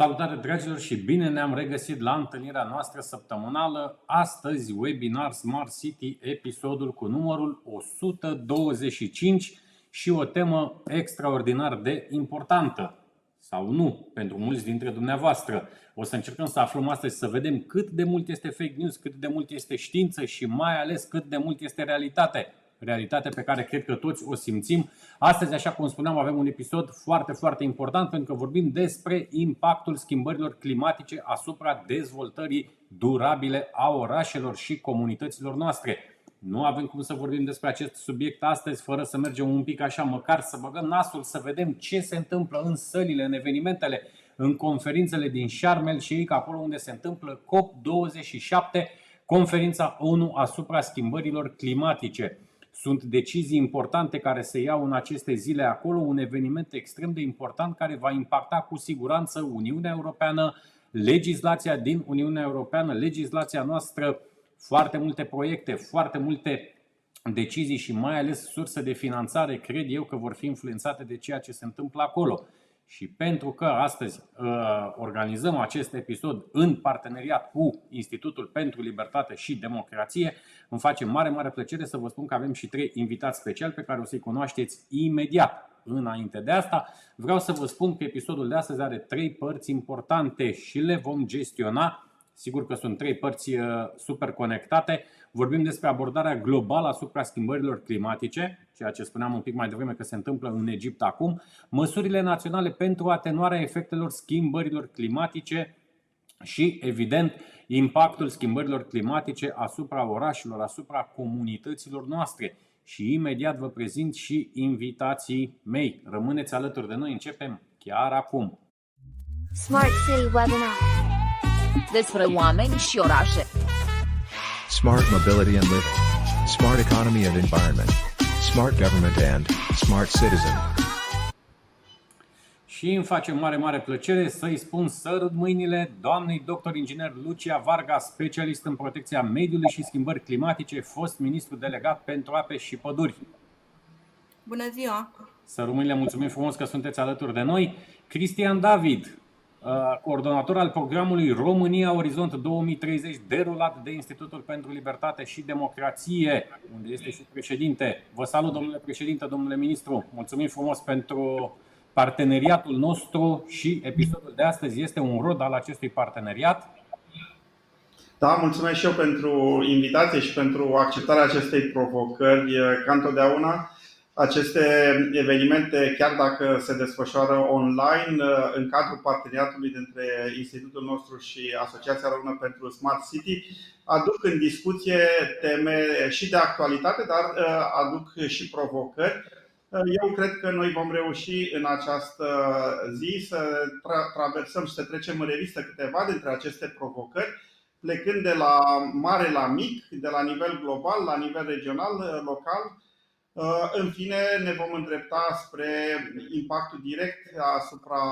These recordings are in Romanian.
Salutare dragilor și bine ne-am regăsit la întâlnirea noastră săptămânală. Astăzi webinar Smart City, episodul cu numărul 125 și o temă extraordinar de importantă. Sau nu, pentru mulți dintre dumneavoastră. O să încercăm să aflăm astăzi să vedem cât de mult este fake news, cât de mult este știință și mai ales cât de mult este realitate realitate pe care cred că toți o simțim. Astăzi, așa cum spuneam, avem un episod foarte, foarte important pentru că vorbim despre impactul schimbărilor climatice asupra dezvoltării durabile a orașelor și comunităților noastre. Nu avem cum să vorbim despre acest subiect astăzi fără să mergem un pic așa, măcar să băgăm nasul, să vedem ce se întâmplă în sălile, în evenimentele, în conferințele din Sharm el Sheikh, acolo unde se întâmplă COP27, conferința ONU asupra schimbărilor climatice. Sunt decizii importante care se iau în aceste zile acolo, un eveniment extrem de important care va impacta cu siguranță Uniunea Europeană, legislația din Uniunea Europeană, legislația noastră, foarte multe proiecte, foarte multe decizii și mai ales surse de finanțare, cred eu că vor fi influențate de ceea ce se întâmplă acolo. Și pentru că astăzi uh, organizăm acest episod în parteneriat cu Institutul pentru Libertate și Democrație, îmi face mare, mare plăcere să vă spun că avem și trei invitați speciali pe care o să-i cunoașteți imediat. Înainte de asta, vreau să vă spun că episodul de astăzi are trei părți importante și le vom gestiona Sigur că sunt trei părți uh, super conectate. Vorbim despre abordarea globală asupra schimbărilor climatice, ceea ce spuneam un pic mai devreme că se întâmplă în Egipt acum, măsurile naționale pentru atenuarea efectelor schimbărilor climatice și, evident, impactul schimbărilor climatice asupra orașelor, asupra comunităților noastre. Și imediat vă prezint și invitații mei. Rămâneți alături de noi, începem chiar acum. Smart City Webinar despre oameni și orașe. Smart Mobility and Living. Smart Economy and Environment. Smart Government and Smart Citizen. Și îmi face mare, mare plăcere să-i spun sărut mâinile doamnei doctor inginer Lucia Varga, specialist în protecția mediului și schimbări climatice, fost ministru delegat pentru ape și păduri. Bună ziua! Sărut mâinile, mulțumim frumos că sunteți alături de noi. Cristian David, Uh, coordonator al programului România Orizont 2030, derulat de Institutul pentru Libertate și Democrație, unde este și președinte. Vă salut, domnule președinte, domnule ministru. Mulțumim frumos pentru parteneriatul nostru și episodul de astăzi este un rod al acestui parteneriat. Da, mulțumesc și eu pentru invitație și pentru acceptarea acestei provocări. Ca întotdeauna, aceste evenimente, chiar dacă se desfășoară online, în cadrul parteneriatului dintre Institutul nostru și Asociația Română pentru Smart City, aduc în discuție teme și de actualitate, dar uh, aduc și provocări. Uh, eu cred că noi vom reuși în această zi să tra- traversăm și să trecem în revistă câteva dintre aceste provocări, plecând de la mare la mic, de la nivel global, la nivel regional, local, Uh, în fine, ne vom îndrepta spre impactul direct asupra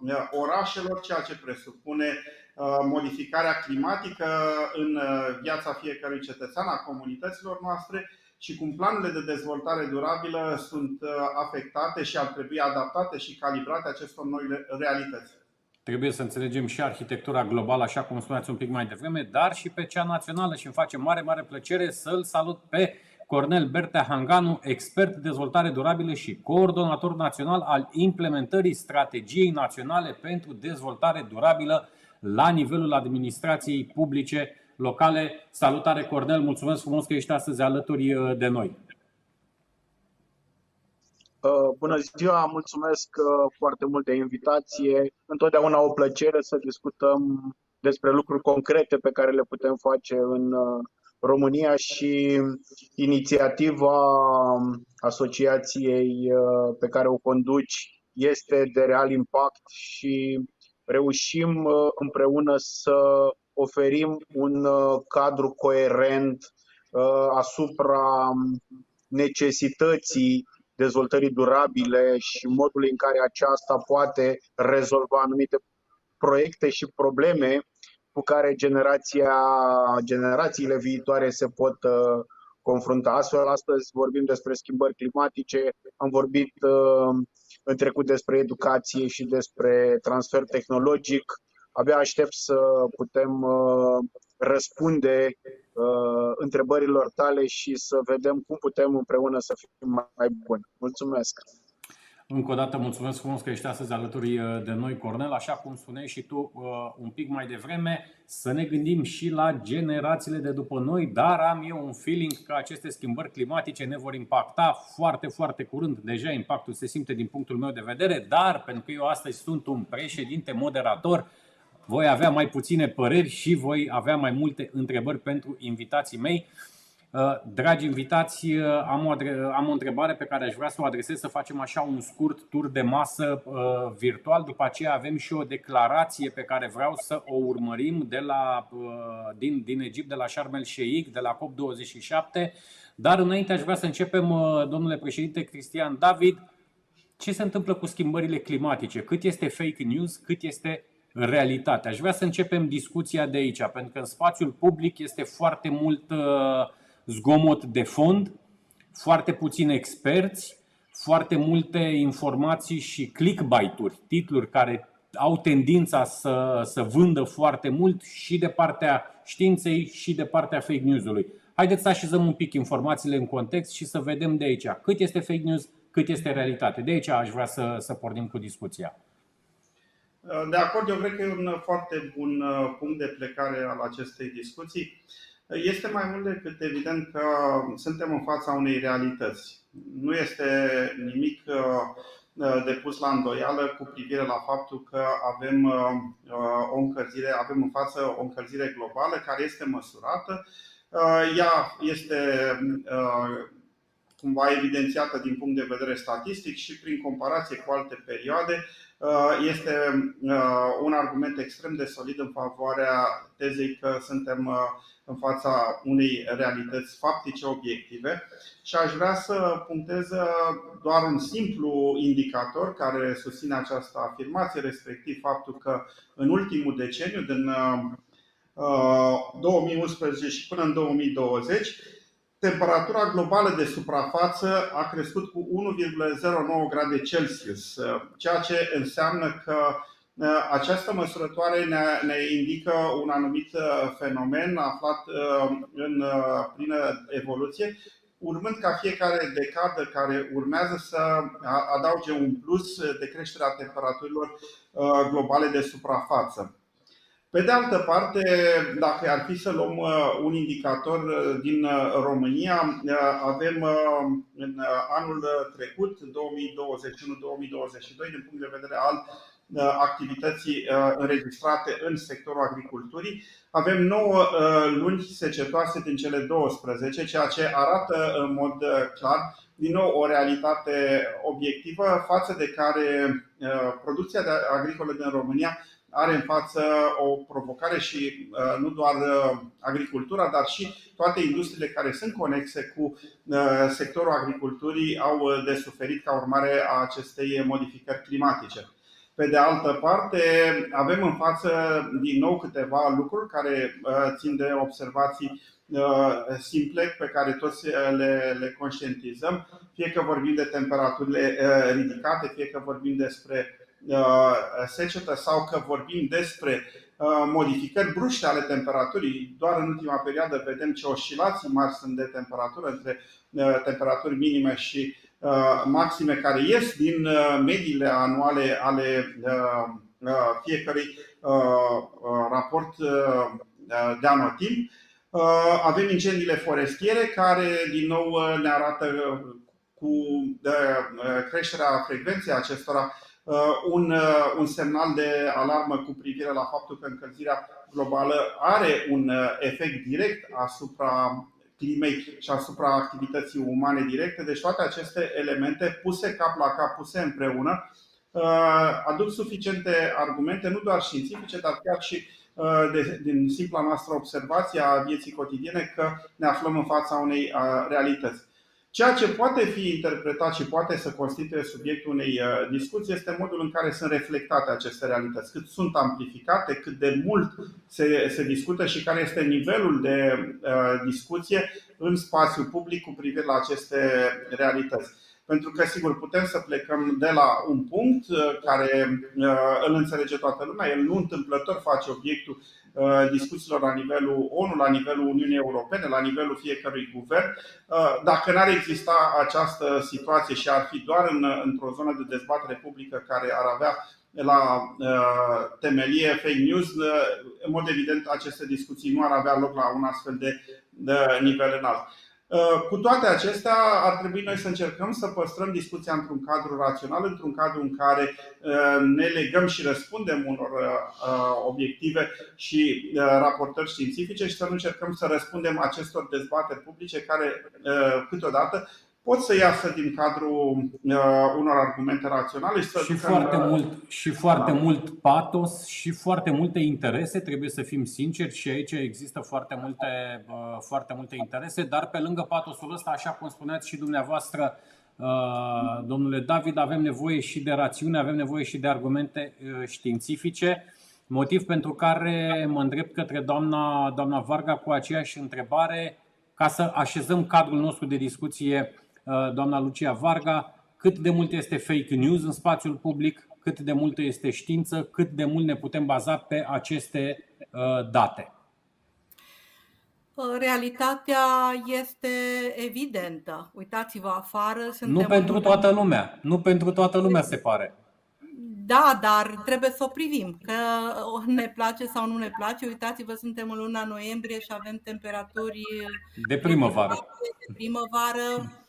uh, orașelor, ceea ce presupune uh, modificarea climatică în viața fiecărui cetățean, a comunităților noastre și cum planurile de dezvoltare durabilă sunt afectate și ar trebui adaptate și calibrate acestor noi realități. Trebuie să înțelegem și arhitectura globală, așa cum spuneați un pic mai devreme, dar și pe cea națională și îmi face mare, mare plăcere să-l salut pe Cornel Bertea Hanganu, expert de dezvoltare durabilă și coordonator național al implementării strategiei naționale pentru dezvoltare durabilă la nivelul administrației publice locale. Salutare Cornel, mulțumesc frumos că ești astăzi alături uh, de noi. Uh, bună ziua, mulțumesc uh, foarte mult de invitație. Întotdeauna o plăcere să discutăm despre lucruri concrete pe care le putem face în România și inițiativa asociației uh, pe care o conduci este de real impact și reușim uh, împreună să oferim un uh, cadru coerent asupra necesității dezvoltării durabile și modului în care aceasta poate rezolva anumite proiecte și probleme cu care generația, generațiile viitoare se pot uh, confrunta. Astfel, astăzi vorbim despre schimbări climatice, am vorbit uh, în trecut despre educație și despre transfer tehnologic. Abia aștept să putem răspunde întrebărilor tale și să vedem cum putem împreună să fim mai buni. Mulțumesc! Încă o dată mulțumesc frumos că ești astăzi alături uh, de noi, Cornel. Așa cum spuneai și tu uh, un pic mai devreme, să ne gândim și la generațiile de după noi, dar am eu un feeling că aceste schimbări climatice ne vor impacta foarte, foarte curând. Deja impactul se simte din punctul meu de vedere, dar pentru că eu astăzi sunt un președinte moderator, voi avea mai puține păreri și voi avea mai multe întrebări pentru invitații mei. Uh, dragi invitați, uh, am o, am o întrebare pe care aș vrea să o adresez, să facem așa un scurt tur de masă uh, virtual. După aceea avem și o declarație pe care vreau să o urmărim de la, din, din Egipt, de la Sharm el Sheikh, de la COP27. Dar înainte aș vrea să începem, domnule președinte Cristian David, ce se întâmplă cu schimbările climatice? Cât este fake news, cât este realitate? Aș vrea să începem discuția de aici, pentru că în spațiul public este foarte mult uh, zgomot de fond, foarte puțini experți, foarte multe informații și clickbait-uri, titluri care au tendința să, să vândă foarte mult și de partea științei și de partea fake news-ului. Haideți să așezăm un pic informațiile în context și să vedem de aici cât este fake news, cât este realitate. De aici aș vrea să, să pornim cu discuția. De acord, eu cred că e un foarte bun uh, punct de plecare al acestei discuții. Este mai mult decât evident că suntem în fața unei realități. Nu este nimic uh, de pus la îndoială cu privire la faptul că avem uh, o încălzire, avem în față o încălzire globală care este măsurată. Uh, ea este cumva evidențiată din punct de vedere statistic și prin comparație cu alte perioade este un argument extrem de solid în favoarea tezei că suntem în fața unei realități faptice obiective. Și aș vrea să punctez doar un simplu indicator care susține această afirmație, respectiv faptul că în ultimul deceniu, din 2011 uh, și până în 2020, temperatura globală de suprafață a crescut cu 1,09 grade Celsius, ceea ce înseamnă că Uh, această măsurătoare ne, ne indică un anumit uh, fenomen aflat uh, în plină evoluție, urmând ca fiecare decadă care urmează să adauge un plus de creștere a temperaturilor globale de suprafață. Pe de altă parte, dacă ar fi să luăm un indicator din România, avem în anul trecut, 2021-2022, din punct de vedere al Uh, activității uh, înregistrate în sectorul agriculturii. Avem 9 uh, luni secetoase din cele 12, ceea ce arată în mod clar din nou o realitate obiectivă față de care producția agricolă din România are în față o provocare și nu doar agricultura, dar și toate industriile care sunt conexe cu sectorul agriculturii au de suferit ca urmare a acestei modificări climatice. Pe de altă parte, avem în față din nou câteva lucruri care uh, țin de observații uh, simple pe care toți uh, le, le conștientizăm, fie că vorbim de temperaturile ridicate, fie că vorbim despre secetă sau că vorbim despre modificări bruște ale temperaturii. Doar în ultima perioadă vedem ce oscilații mari sunt de temperatură între temperaturi minime și Uh, maxime care ies din uh, mediile anuale ale uh, fiecărui raport de anotimp. Avem incendiile forestiere care din nou ne arată cu creșterea frecvenței acestora un, un semnal de alarmă cu privire la faptul că încălzirea globală are un efect direct asupra climei și asupra activității umane directe. Deci toate aceste elemente puse cap la cap, puse împreună, uh, aduc suficiente argumente, nu doar științifice, dar chiar și uh, de, din simpla noastră observație a vieții cotidiene că ne aflăm în fața unei uh, realități. Ceea ce poate fi interpretat și poate să constituie subiectul unei uh, discuții este modul în care sunt reflectate aceste realități, cât sunt amplificate, cât de mult se, se discută și care este nivelul de uh, discuție în spațiul public cu privire la aceste realități. Pentru că, sigur, putem să plecăm de la un punct care îl înțelege toată lumea, el nu întâmplător face obiectul discuțiilor la nivelul ONU, la nivelul Uniunii Europene, la nivelul fiecărui guvern. Dacă n-ar exista această situație și ar fi doar în, într-o zonă de dezbatere publică care ar avea la uh, temelie fake news, uh, în mod evident aceste discuții nu ar avea loc la un astfel de, de nivel înalt. Uh, cu toate acestea, ar trebui noi să încercăm să păstrăm discuția într-un cadru rațional, într-un cadru în care ne legăm și răspundem unor obiective și raportări științifice și să nu încercăm să răspundem acestor dezbateri publice care câteodată pot să iasă din cadrul uh, unor argumente raționale și să și foarte, mult, și foarte da. mult patos și foarte multe interese, trebuie să fim sinceri și aici există foarte multe, uh, foarte multe interese, dar pe lângă patosul ăsta, așa cum spuneați și dumneavoastră, uh, domnule David, avem nevoie și de rațiune, avem nevoie și de argumente uh, științifice. Motiv pentru care mă îndrept către doamna, doamna Varga cu aceeași întrebare ca să așezăm cadrul nostru de discuție Uh, doamna Lucia Varga, cât de mult este fake news în spațiul public, cât de mult este știință, cât de mult ne putem baza pe aceste uh, date. Uh, realitatea este evidentă. Uitați-vă afară. Suntem nu pentru toată lumea. Nu pentru toată lumea se pare. Da, dar trebuie să o privim, că ne place sau nu ne place. Uitați-vă, suntem în luna noiembrie și avem temperaturi de primăvară. De primăvară Uh,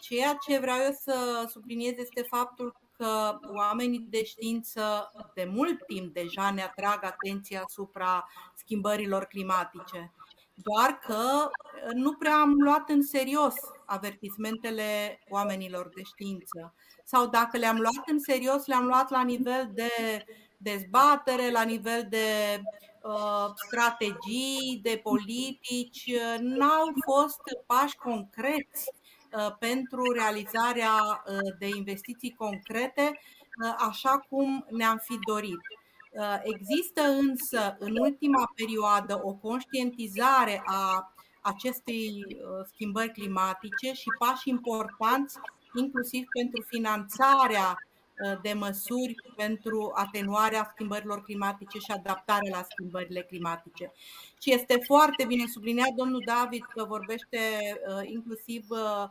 ceea ce vreau eu să subliniez este faptul că oamenii de știință de mult timp deja ne atrag atenția asupra schimbărilor climatice. Doar că nu prea am luat în serios avertismentele oamenilor de știință. Sau dacă le-am luat în serios, le-am luat la nivel de dezbatere, la nivel de uh, strategii, de politici. N-au fost pași concreți Uh, pentru realizarea uh, de investiții concrete, uh, așa cum ne-am fi dorit. Există însă în ultima perioadă o conștientizare a acestei schimbări climatice și pași importanți, inclusiv pentru finanțarea de măsuri pentru atenuarea schimbărilor climatice și adaptarea la schimbările climatice. Și este foarte bine subliniat domnul David că vorbește inclusiv Uh,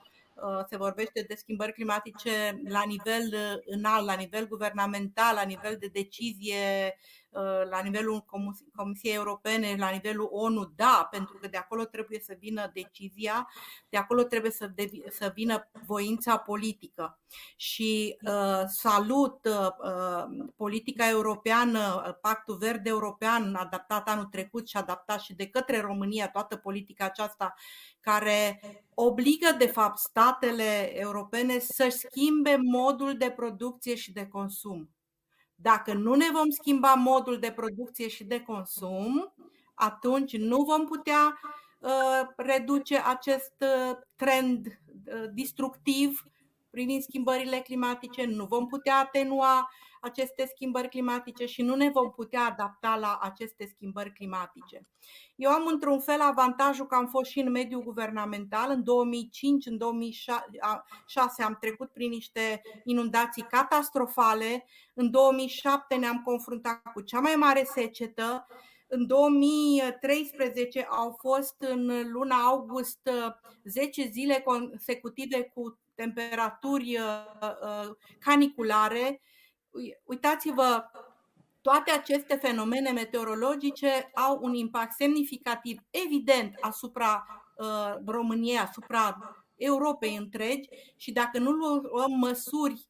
se vorbește de schimbări climatice la nivel uh, înalt, la nivel guvernamental, la nivel de decizie Uh, la nivelul Comisiei Europene, la nivelul ONU, da, pentru că de acolo trebuie să vină decizia, de acolo trebuie să, devi, să vină voința politică. Și uh, salut uh, politica europeană, Pactul Verde European, adaptat anul trecut și adaptat și de către România, toată politica aceasta care obligă, de fapt, statele europene să schimbe modul de producție și de consum. Dacă nu ne vom schimba modul de producție și de consum, atunci nu vom putea uh, reduce acest uh, trend uh, destructiv privind schimbările climatice, nu vom putea atenua aceste schimbări climatice și nu ne vom putea adapta la aceste schimbări climatice. Eu am într-un fel avantajul că am fost și în mediul guvernamental. În 2005, în 2006 am trecut prin niște inundații catastrofale. În 2007 ne-am confruntat cu cea mai mare secetă. În 2013 au fost în luna august 10 zile consecutive cu temperaturi uh, uh, caniculare. Uitați-vă, toate aceste fenomene meteorologice au un impact semnificativ, evident, asupra uh, României, asupra Europei întregi și dacă nu luăm măsuri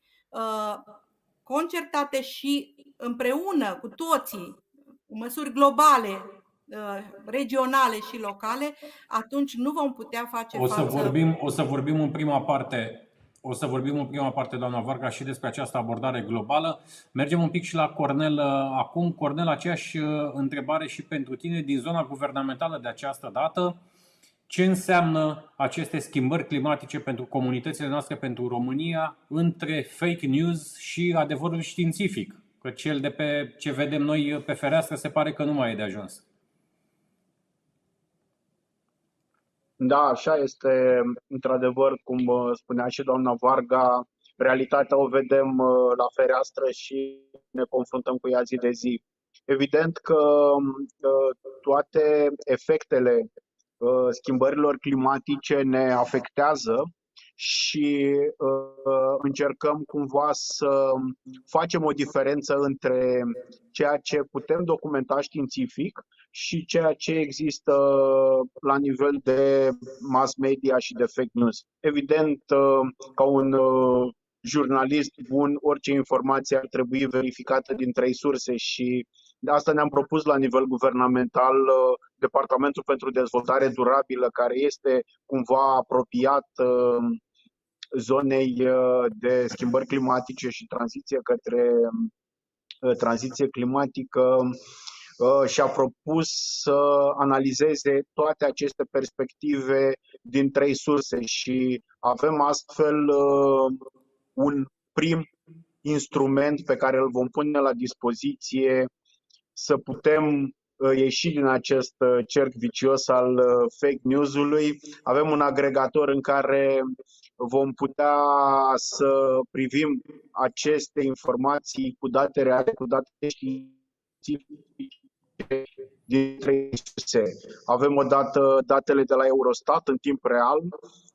concertate și împreună cu toții, măsuri globale Uh, regionale și locale, atunci nu vom putea face o să față. Vorbim, o să vorbim în prima parte o să vorbim în prima parte, doamna Varga, și despre această abordare globală. Mergem un pic și la Cornel uh, acum. Cornel, aceeași uh, întrebare și pentru tine din zona guvernamentală de această dată. Ce înseamnă aceste schimbări climatice pentru comunitățile noastre, pentru România, între fake news și adevărul științific? Că cel de pe ce vedem noi pe fereastră se pare că nu mai e de ajuns. Da, așa este, într-adevăr, cum uh, spunea și doamna Varga, realitatea o vedem uh, la fereastră și ne confruntăm cu ea zi de zi. Evident că uh, toate efectele schimbărilor climatice ne afectează și uh, încercăm cumva să facem o diferență între ceea ce putem documenta științific și ceea ce există la nivel de mass media și de fake news. Evident, uh, ca un uh, jurnalist bun, orice informație ar trebui verificată din trei surse și de asta ne-am propus la nivel guvernamental uh, Departamentul pentru Dezvoltare Durabilă, care este cumva apropiat uh, zonei uh, de schimbări climatice și tranziție către tranziție climatică și-a propus să analizeze toate aceste perspective din trei surse și avem astfel un prim instrument pe care îl vom pune la dispoziție să putem uh, ieși din acest uh, cerc vicios al uh, fake news-ului. Avem un agregator în care vom putea să privim aceste informații cu date reale, cu date științifice din trei surse. Avem o dată datele de la Eurostat în timp real,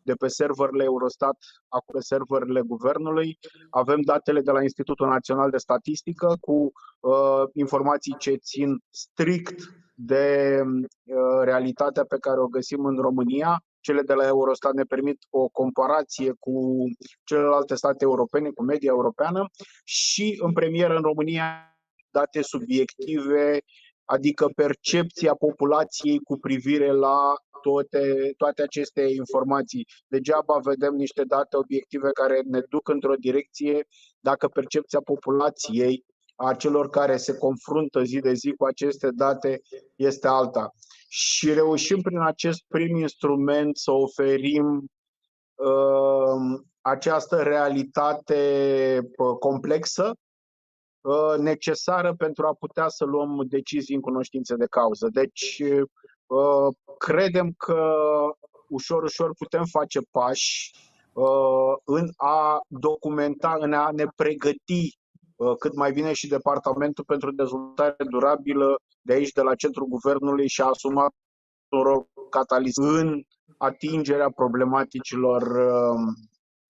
de pe serverele Eurostat, acum pe serverele guvernului. Avem datele de la Institutul Național de Statistică cu uh, informații ce țin strict de uh, realitatea pe care o găsim în România. Cele de la Eurostat ne permit o comparație cu celelalte state europene, cu media europeană și în premieră în România date subiective, adică percepția populației cu privire la toate, toate aceste informații. Degeaba vedem niște date obiective care ne duc într-o direcție dacă percepția populației a celor care se confruntă zi de zi cu aceste date este alta. Și reușim prin acest prim instrument să oferim uh, această realitate uh, complexă, uh, necesară pentru a putea să luăm decizii în cunoștință de cauză. Deci, uh, credem că ușor, ușor putem face pași uh, în a documenta, în a ne pregăti uh, cât mai bine și Departamentul pentru Dezvoltare Durabilă de aici, de la Centrul Guvernului și a asumat un rol catalizat în atingerea problematicilor uh,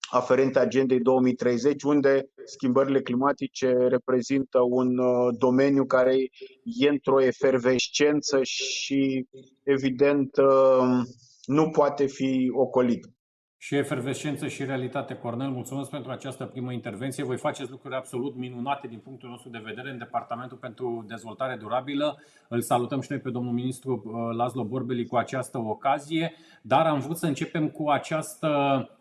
aferente agendei 2030, unde schimbările climatice reprezintă un uh, domeniu care e într-o efervescență și, evident, uh, nu poate fi ocolit și efervescență și realitate. Cornel, mulțumesc pentru această primă intervenție. Voi faceți lucruri absolut minunate din punctul nostru de vedere în Departamentul pentru Dezvoltare Durabilă. Îl salutăm și noi pe domnul ministru uh, Laszlo Borbeli cu această ocazie, dar am vrut să începem cu această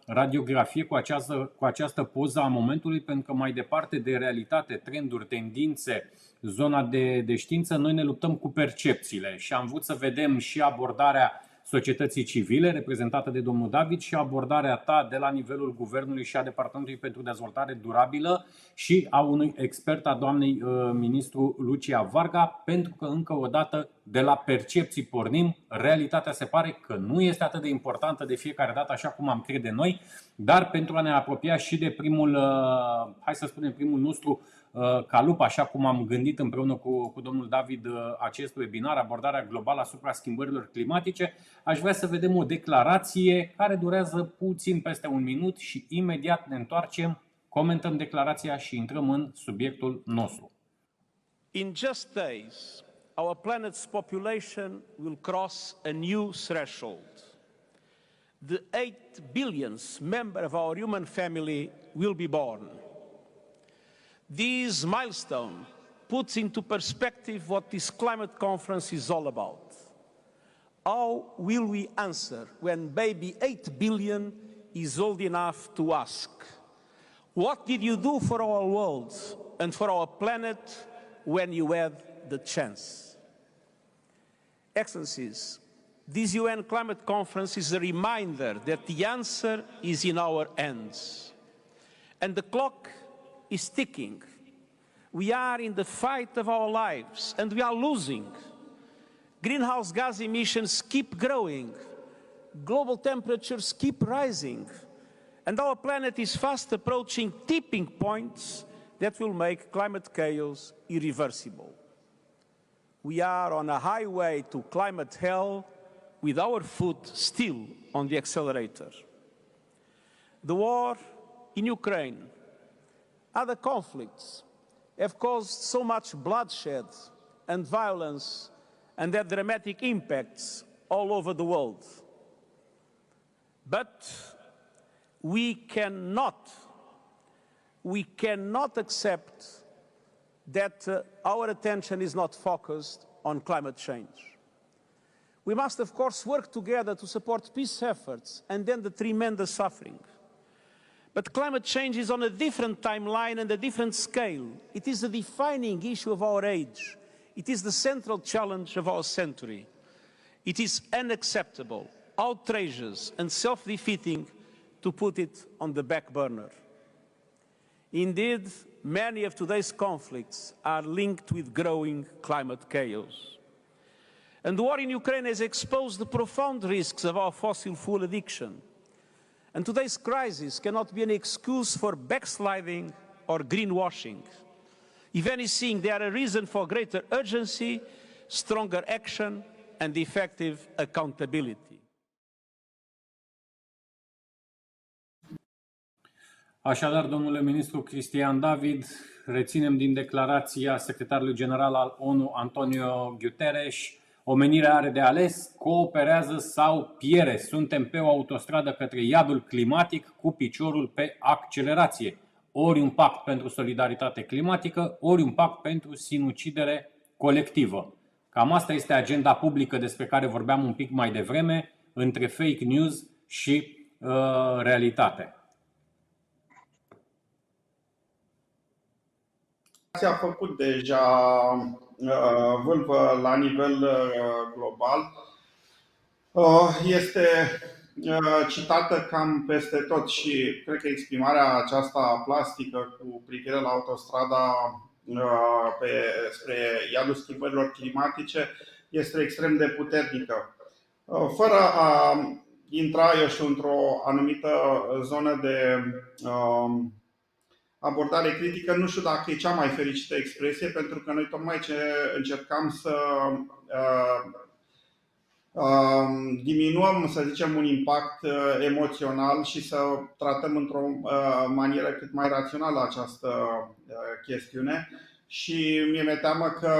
radiografie, cu această, cu această poză a momentului, pentru că mai departe de realitate, trenduri, tendințe, zona de, de știință, noi ne luptăm cu percepțiile și am vrut să vedem și abordarea societății civile, reprezentată de domnul David, și abordarea ta de la nivelul Guvernului și a Departamentului pentru Dezvoltare Durabilă și a unui expert, a doamnei uh, ministru Lucia Varga, pentru că, încă o dată, de la percepții pornim, realitatea se pare că nu este atât de importantă de fiecare dată, așa cum am crede noi, dar pentru a ne apropia și de primul, uh, hai să spunem, primul nostru Uh, ca lup, așa cum am gândit împreună cu, cu domnul David uh, acest webinar, abordarea globală asupra schimbărilor climatice, aș vrea să vedem o declarație care durează puțin peste un minut și imediat ne întoarcem, comentăm declarația și intrăm în subiectul nostru. In just days, our planet's population will cross a new threshold. The 8 billionth member of our human family will be born. This milestone puts into perspective what this climate conference is all about. How will we answer when baby 8 billion is old enough to ask, what did you do for our world and for our planet when you had the chance? Excellencies, this UN climate conference is a reminder that the answer is in our hands. And the clock is ticking. We are in the fight of our lives and we are losing. Greenhouse gas emissions keep growing. global temperatures keep rising, and our planet is fast approaching tipping points that will make climate chaos irreversible. We are on a highway to climate hell with our foot still on the accelerator. The war in Ukraine, other conflicts have caused so much bloodshed and violence and had dramatic impacts all over the world. But we cannot, we cannot accept that uh, our attention is not focused on climate change. We must, of course, work together to support peace efforts and end the tremendous suffering. But climate change is on a different timeline and a different scale. It is a defining issue of our age. It is the central challenge of our century. It is unacceptable, outrageous, and self defeating to put it on the back burner. Indeed, many of today's conflicts are linked with growing climate chaos. And the war in Ukraine has exposed the profound risks of our fossil fuel addiction. And today's crisis cannot be an excuse for backsliding or greenwashing. If anything, they are a reason for greater urgency, stronger action, and effective accountability. Așadar, domnule ministru Cristian David, reținem din declarația secretarului general al ONU, Antonio Guterres, omenirea are de ales, cooperează sau piere. Suntem pe o autostradă către iadul climatic cu piciorul pe accelerație ori un pact pentru solidaritate climatică, ori un pact pentru sinucidere colectivă. Cam asta este agenda publică despre care vorbeam un pic mai devreme, între fake news și uh, realitate. A făcut deja uh, vâlvă la nivel uh, global. Uh, este Uh, citată cam peste tot și cred că exprimarea aceasta plastică cu privire la autostrada uh, pe, spre iadul schimbărilor climatice este extrem de puternică. Uh, fără a intra, eu știu, într-o anumită zonă de um, abordare critică, nu știu dacă e cea mai fericită expresie, pentru că noi tocmai ce încercam să diminuăm, să zicem, un impact uh, emoțional și să tratăm într-o uh, manieră cât mai rațională această uh, chestiune. Și mi-e teamă că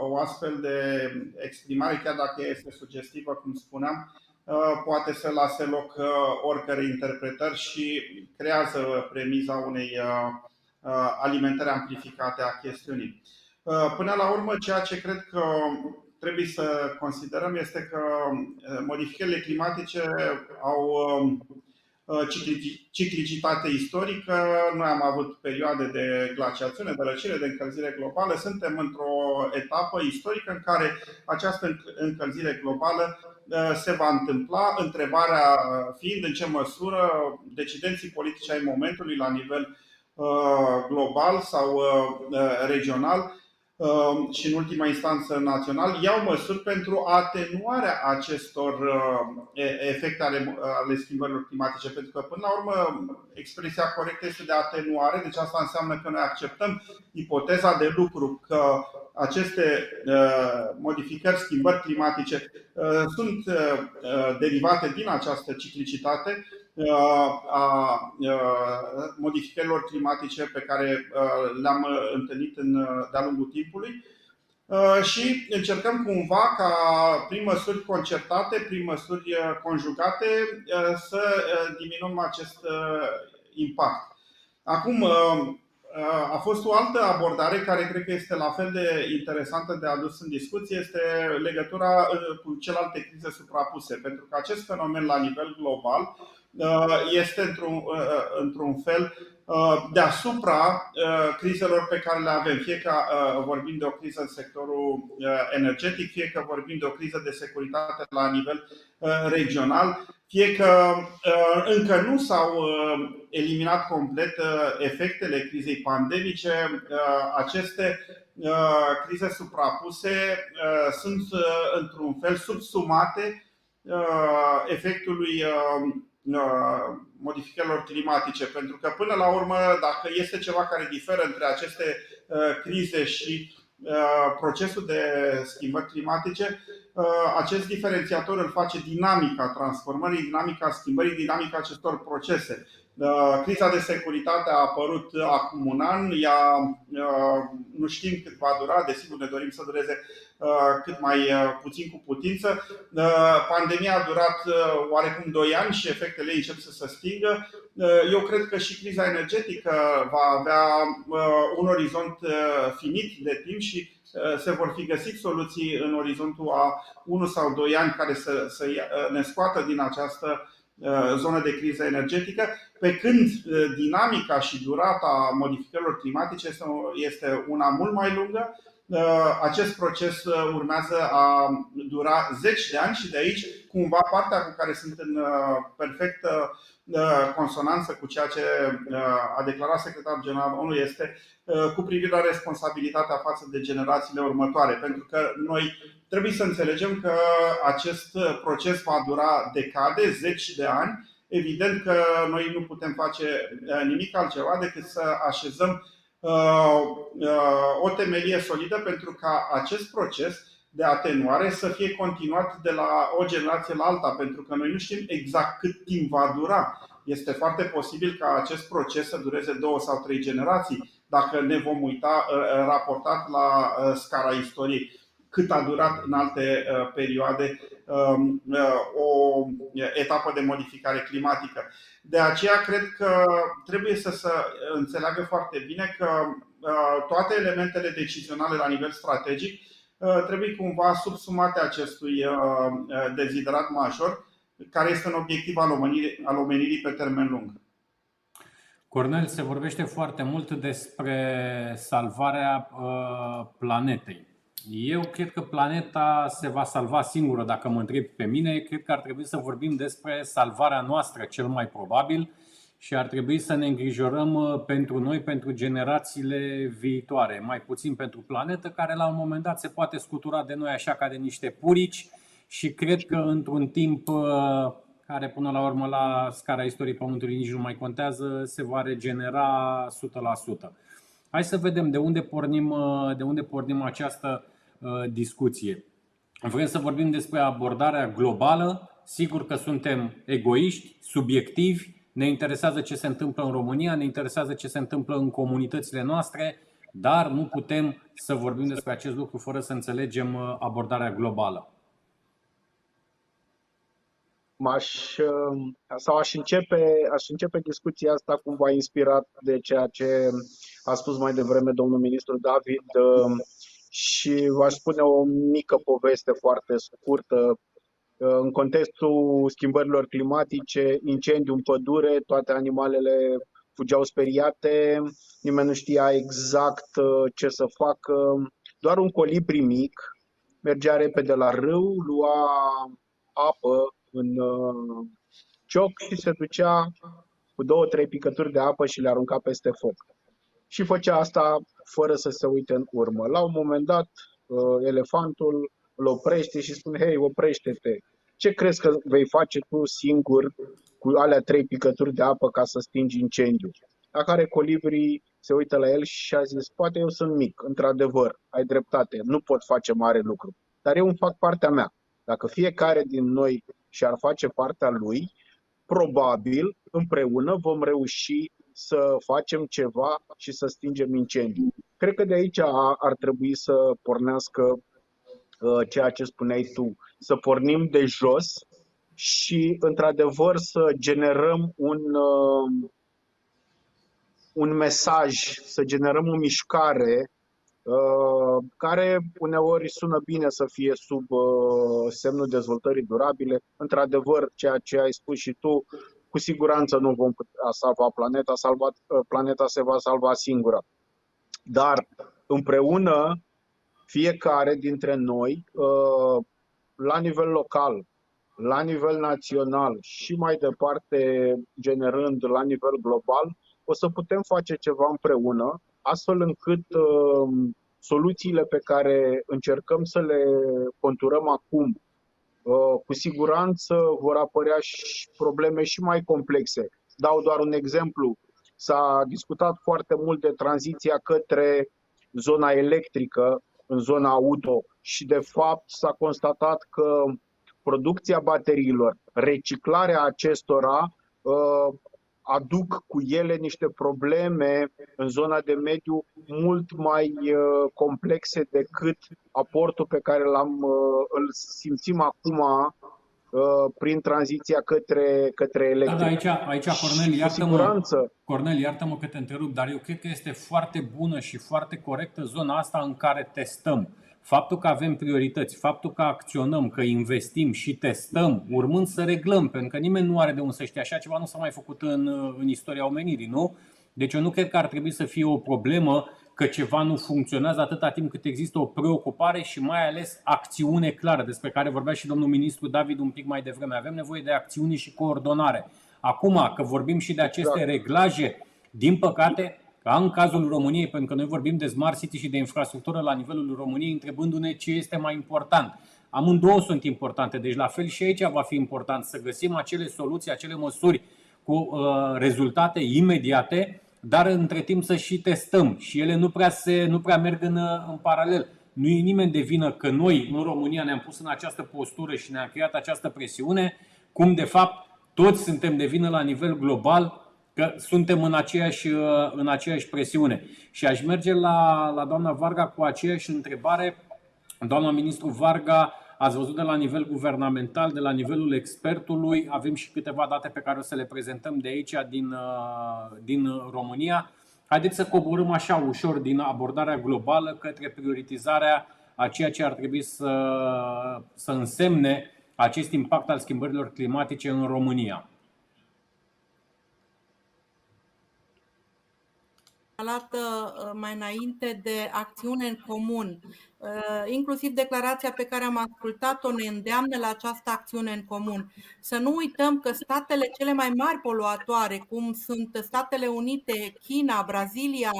o astfel de exprimare, chiar dacă este sugestivă, cum spuneam, poate să lase loc oricărei interpretări și creează premiza unei alimentări amplificate a chestiunii. Până la urmă, ceea ce cred că trebuie să considerăm este că uh, modificările climatice au um, uh, ciclicitate istorică. Noi am avut perioade de glaciațiune, de răcire, de încălzire globală. Suntem într-o etapă istorică în care această încălzire globală uh, se va întâmpla. Întrebarea fiind în ce măsură decidenții politici ai momentului la nivel global sau regional Um, și în ultima instanță național iau măsuri pentru atenuarea acestor uh, efecte ale, ale schimbărilor climatice. Pentru că, până la urmă, expresia corectă este de atenuare, deci asta înseamnă că noi acceptăm ipoteza de lucru că aceste uh, modificări, schimbări climatice uh, sunt derivate din această ciclicitate a modificărilor climatice pe care le-am întâlnit în, de-a lungul timpului și încercăm cumva ca prin măsuri concertate, prin măsuri conjugate să diminuăm acest impact. Acum, a fost o altă abordare care cred că este la fel de interesantă de adus în discuție, este legătura cu celelalte crize suprapuse, pentru că acest fenomen la nivel global Uh, este într-un, uh, uh, într-un fel deasupra crizelor pe care le avem, fie că vorbim de o criză în sectorul energetic, fie că vorbim de o criză de securitate la nivel regional, fie că încă nu s-au eliminat complet efectele crizei pandemice, aceste crize suprapuse sunt într-un fel subsumate efectului modificărilor climatice, pentru că până la urmă, dacă este ceva care diferă între aceste crize și procesul de schimbări climatice, acest diferențiator îl face dinamica transformării, dinamica schimbării, dinamica acestor procese. Uh, criza de securitate a apărut acum un an, ea uh, nu știm cât va dura, desigur ne dorim să dureze uh, cât mai puțin cu putință. Pandemia a durat oarecum 2 ani și efectele ei încep să se stingă. Eu cred că și criza energetică va avea un orizont finit de timp și se vor fi găsit soluții în orizontul a 1 sau 2 ani care să, să ne scoată din această Uh, zonă de criză energetică, pe când uh, dinamica și durata modificărilor climatice este una mult mai lungă. Uh, acest proces urmează a dura zeci de ani și de aici, cumva, partea cu care sunt în perfectă consonanță cu ceea ce a declarat secretarul general ONU este cu privire la responsabilitatea față de generațiile următoare. Pentru că noi trebuie să înțelegem că acest proces va dura decade, zeci de ani. Evident că noi nu putem face uh, nimic altceva decât să așezăm uh, uh, o temelie solidă pentru ca acest proces de atenuare să fie continuat de la o generație la alta, pentru că noi nu știm exact cât timp va dura. Este foarte posibil ca acest proces să dureze două sau trei generații, dacă ne vom uita raportat la scara istoriei cât a durat în alte uh, perioade um, uh, o etapă de modificare climatică. De aceea cred că trebuie să se înțeleagă foarte bine că uh, toate elementele decizionale la nivel strategic trebuie cumva subsumate acestui deziderat major, care este un obiectiv al omenirii, al omenirii pe termen lung. Cornel, se vorbește foarte mult despre salvarea planetei. Eu cred că planeta se va salva singură dacă mă întreb pe mine. Cred că ar trebui să vorbim despre salvarea noastră, cel mai probabil, și ar trebui să ne îngrijorăm uh, pentru noi, pentru generațiile viitoare. Mai puțin pentru planetă, care la un moment dat se poate scutura de noi așa ca de niște purici și cred că într-un timp uh, care până la urmă la scara istoriei Pământului nici nu mai contează, se va regenera 100%. Hai să vedem de unde pornim, uh, de unde pornim această uh, discuție. Vrem să vorbim despre abordarea globală. Sigur că suntem egoiști, subiectivi, ne interesează ce se întâmplă în România, ne interesează ce se întâmplă în comunitățile noastre, dar nu putem să vorbim despre acest lucru fără să înțelegem uh, abordarea globală. M-aș, sau aș începe, aș începe discuția asta cumva inspirat de ceea ce a spus mai devreme domnul ministru David um, și v-aș spune o mică poveste foarte scurtă. Uh, în contextul schimbărilor climatice, incendiu în pădure, toate animalele fugeau speriate, nimeni nu știa exact uh, ce să facă. Doar un colibri mic mergea repede la râu, lua apă în uh, cioc și se ducea cu două, trei picături de apă și le arunca peste foc și făcea asta fără să se uite în urmă. La un moment dat, uh, elefantul îl oprește și spune, hei, oprește-te. Ce crezi că vei face tu singur cu alea trei picături de apă ca să stingi incendiu? La care colibrii se uită la el și a zis, poate eu sunt mic, într-adevăr, ai dreptate, nu pot face mare lucru, dar eu îmi fac partea mea. Dacă fiecare din noi și-ar face partea lui, probabil împreună vom reuși să facem ceva și să stingem incendii. Cred că de aici ar trebui să pornească uh, ceea ce spuneai tu, să pornim de jos și, într-adevăr, să generăm un, uh, un mesaj, să generăm o mișcare uh, care uneori sună bine să fie sub semnul dezvoltării durabile. Într-adevăr, ceea ce ai spus și tu, cu siguranță nu vom putea salva planeta, salva, ă, planeta se va salva singură. Dar împreună, fiecare dintre noi, ă, la nivel local, la nivel național și mai departe, generând la nivel global, o să putem face ceva împreună, astfel încât ă, soluțiile pe care încercăm să le conturăm acum cu siguranță vor apărea și probleme și mai complexe. Dau doar un exemplu. S-a discutat foarte mult de tranziția către zona electrică în zona auto și de fapt s-a constatat că producția bateriilor, reciclarea acestora uh, aduc cu ele niște probleme în zona de mediu mult mai uh, complexe decât aportul pe care l-am, uh, îl simțim acum prin tranziția către, către electric. Da, da, aici, aici Cornel, iartă-mă, Cornel, iartă-mă că te întrerup, dar eu cred că este foarte bună și foarte corectă zona asta în care testăm. Faptul că avem priorități, faptul că acționăm, că investim și testăm, urmând să reglăm, pentru că nimeni nu are de unde să știe așa ceva, nu s-a mai făcut în, în istoria omenirii, nu? Deci eu nu cred că ar trebui să fie o problemă că ceva nu funcționează atâta timp cât există o preocupare și mai ales acțiune clară, despre care vorbea și domnul ministru David un pic mai devreme. Avem nevoie de acțiuni și coordonare. Acum, că vorbim și de aceste exact. reglaje, din păcate, ca în cazul României, pentru că noi vorbim de smart city și de infrastructură la nivelul României, întrebându-ne ce este mai important. Amândouă sunt importante, deci la fel și aici va fi important să găsim acele soluții, acele măsuri cu uh, rezultate imediate, dar între timp să și testăm și ele nu prea, se, nu prea merg în, în paralel. Nu e nimeni de vină că noi în România ne-am pus în această postură și ne-am creat această presiune, cum de fapt toți suntem de vină la nivel global că suntem în aceeași, în aceeași presiune. Și aș merge la, la doamna Varga cu aceeași întrebare. Doamna ministru Varga, ați văzut de la nivel guvernamental, de la nivelul expertului, avem și câteva date pe care o să le prezentăm de aici, din, din România. Haideți să coborâm așa ușor din abordarea globală către prioritizarea a ceea ce ar trebui să, să însemne acest impact al schimbărilor climatice în România. Uh, mai înainte de acțiune în comun. Uh, inclusiv declarația pe care am ascultat-o ne îndeamnă la această acțiune în comun. Să nu uităm că statele cele mai mari poluatoare, cum sunt Statele Unite, China, Brazilia,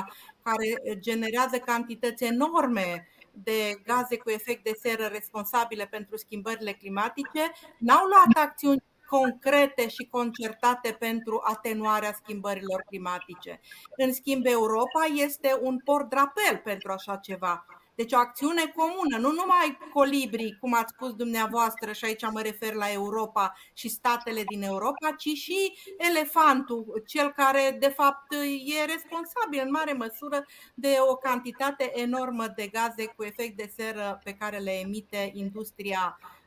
care generează cantități enorme de gaze cu efect de seră responsabile pentru schimbările climatice, n-au luat acțiuni concrete și concertate pentru atenuarea schimbărilor climatice. În schimb, Europa este un port drapel pentru așa ceva. Deci o acțiune comună, nu numai colibri, cum ați spus dumneavoastră, și aici mă refer la Europa și statele din Europa, ci și elefantul, cel care de fapt e responsabil în mare măsură de o cantitate enormă de gaze cu efect de seră pe care le emite industria uh,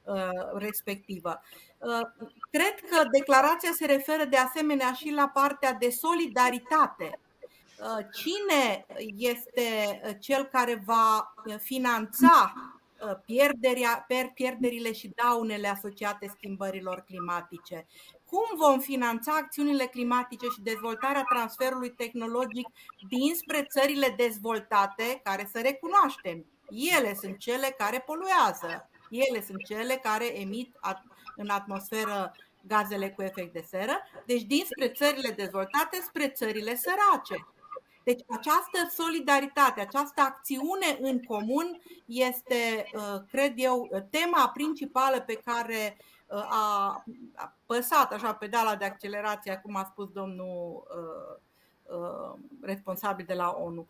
respectivă. Uh, cred că declarația se referă de asemenea și la partea de solidaritate Uh, cine este uh, cel care va uh, finanța pierderea, pierderile și daunele asociate schimbărilor climatice. Cum vom finanța acțiunile climatice și dezvoltarea transferului tehnologic dinspre țările dezvoltate, care să recunoaștem, ele sunt cele care poluează, ele sunt cele care emit în atmosferă gazele cu efect de seră, deci dinspre țările dezvoltate spre țările sărace. Deci această solidaritate, această acțiune în comun este, uh, cred eu, tema principală pe care uh, a păsat așa pedala de accelerație, cum a spus domnul uh, responsabil de la ONU.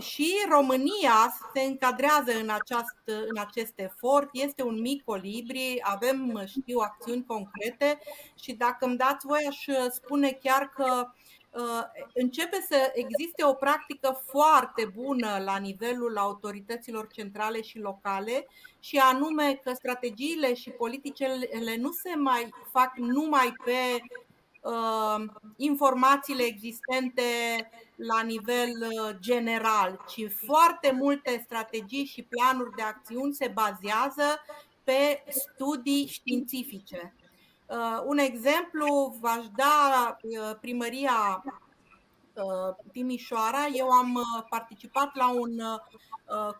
Și România se încadrează în, aceast, în acest efort, este un mic colibri, avem, știu, acțiuni concrete. Și dacă îmi dați voi, aș spune chiar că Uh, începe să existe o practică foarte bună la nivelul autorităților centrale și locale și anume că strategiile și politicele nu se mai fac numai pe uh, informațiile existente la nivel uh, general, ci foarte multe strategii și planuri de acțiuni se bazează pe studii științifice. Uh, un exemplu v-aș da uh, primăria uh, Timișoara. Eu am participat la un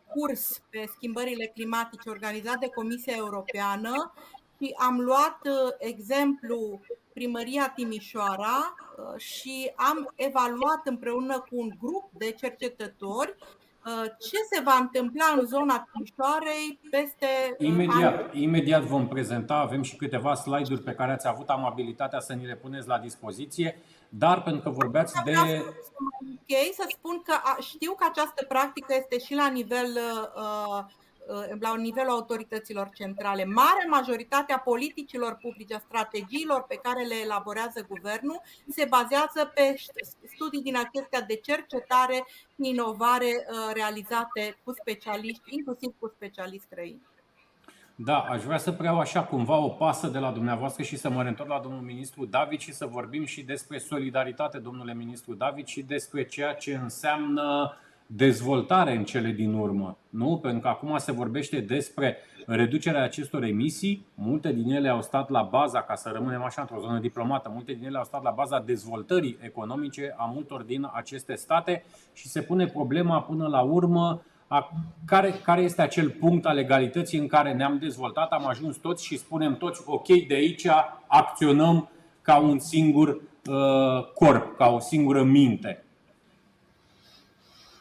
curs pe schimbările climatice organizat de Comisia Europeană și am luat exemplu primăria Timișoara și am evaluat împreună cu un grup de cercetători ce se va întâmpla în zona Timișoarei peste imediat, ani? imediat vom prezenta, avem și câteva slide-uri pe care ați avut amabilitatea să ni le puneți la dispoziție, dar pentru că vorbeați de... Ok, să spun că știu că această practică este și la nivel uh, Uh, la nivelul autorităților centrale. Mare majoritatea politicilor publice, a strategiilor pe care le elaborează guvernul, se bazează pe studii din acestea de cercetare, inovare uh, realizate cu specialiști, inclusiv cu specialiști străini. Da, aș vrea să preiau așa cumva o pasă de la dumneavoastră și să mă întorc la domnul ministru David și să vorbim și despre solidaritate, domnule ministru David, și despre ceea ce înseamnă uh, dezvoltare în cele din urmă. Nu? Pentru că acum se vorbește despre reducerea acestor emisii. Multe din ele au stat la baza, ca să rămânem așa într-o zonă diplomată, multe din ele au stat la baza dezvoltării economice a multor din aceste state și se pune problema până la urmă a care, care este acel punct al legalității în care ne-am dezvoltat, am ajuns toți și spunem toți, ok, de aici acționăm ca un singur uh, corp, ca o singură minte.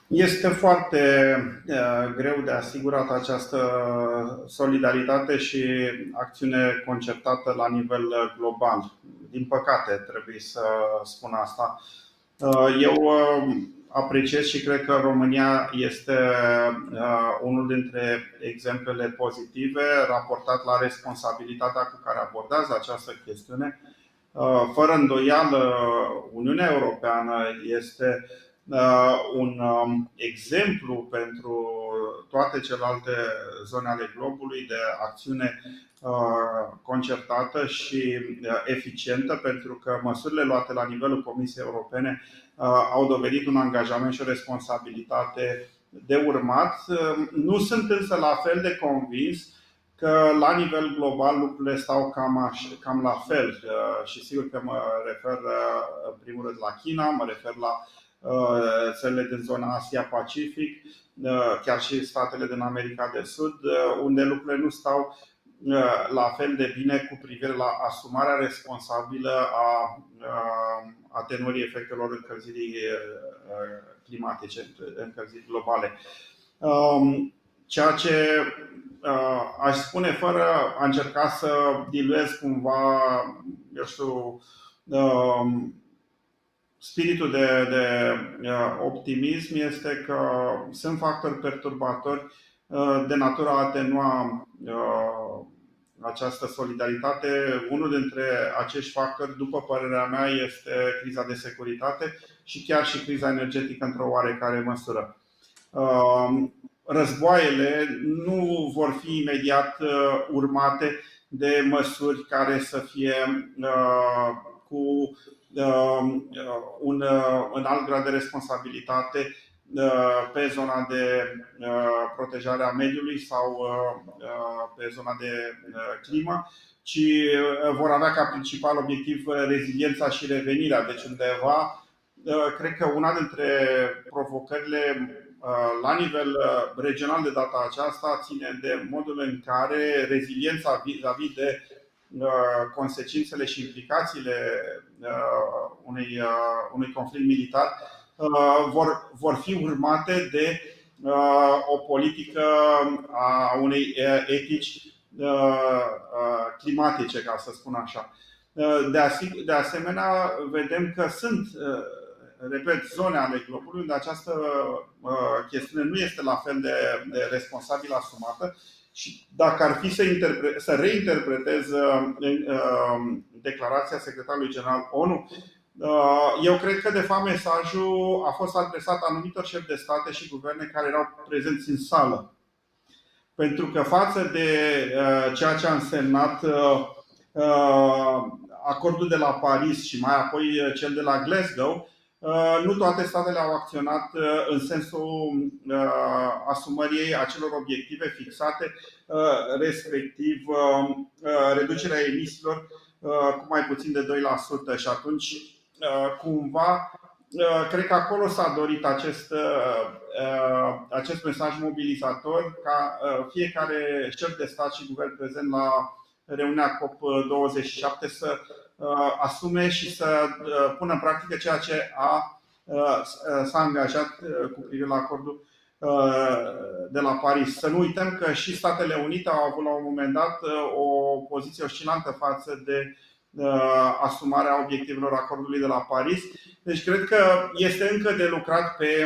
Este foarte uh, greu de asigurat această solidaritate și acțiune concertată la nivel global. Din păcate, trebuie să spun asta. Uh, eu uh, apreciez și cred că România este unul dintre exemplele pozitive raportat la responsabilitatea cu care abordează această chestiune. Fără îndoială, Uniunea Europeană este Uh, un um, exemplu pentru toate celelalte zone ale globului de acțiune uh, concertată și uh, eficientă, pentru că măsurile luate la nivelul Comisiei Europene au dovedit un angajament și o responsabilitate de urmat. Nu sunt însă la fel de convins că la nivel global lucrurile stau cam, așa, cam la fel și sigur că mă refer în primul rând la China, mă refer la Uh, țările din zona Asia-Pacific, uh, chiar și statele din America de Sud, uh, unde lucrurile nu stau la fel de bine cu privire la asumarea responsabilă a atenuării efectelor încălzirii climatice, încălzirii globale. Um, ceea ce aș spune fără a încerca să diluez cumva, eu știu, um, spiritul de, de uh, optimism este că sunt factori perturbatori uh, de natura a atenua uh, această solidaritate. Unul dintre acești factori, după părerea mea, este criza de securitate și chiar și criza energetică într-o oarecare măsură. Războaiele nu vor fi imediat urmate de măsuri care să fie cu Um, uh, un, uh, un alt grad de responsabilitate uh, pe zona de protejare a mediului sau pe zona de climă, ci vor avea ca principal obiectiv reziliența și revenirea. Deci undeva, cred că una dintre provocările la nivel regional de data aceasta ține de modul în care reziliența vis-a-vis de consecințele și implicațiile Uh, unui, uh, unui conflict militar uh, vor, vor fi urmate de o politică a unei etici climatice, ca să spun așa. De asemenea, vedem că sunt, repet, zone ale globului unde această chestiune nu este la fel de, de responsabil asumată și dacă ar fi să, interpre- să reinterpretez uh, uh, declarația secretarului general ONU, uh, eu cred că de fapt mesajul a fost adresat anumitor șefi de state și guverne care erau prezenți în sală. Pentru că față de ceea ce a însemnat acordul de la Paris și mai apoi cel de la Glasgow, Uh, nu toate statele au acționat uh, în sensul uh, asumării acelor obiective fixate, respectiv reducerea emisiilor cu mai puțin de 2%. Și atunci, cumva, cred că acolo s-a dorit acest, acest mesaj mobilizator ca fiecare șef de stat și guvern prezent la reuniunea COP27 să Uh, asume și să uh, pună în practică ceea ce a, uh, s-a angajat cu privire la acordul de la Paris. Să nu uităm că și Statele Unite au avut la un moment dat o poziție oscilantă față de asumarea obiectivelor acordului de la Paris. Deci cred că este încă de lucrat pe,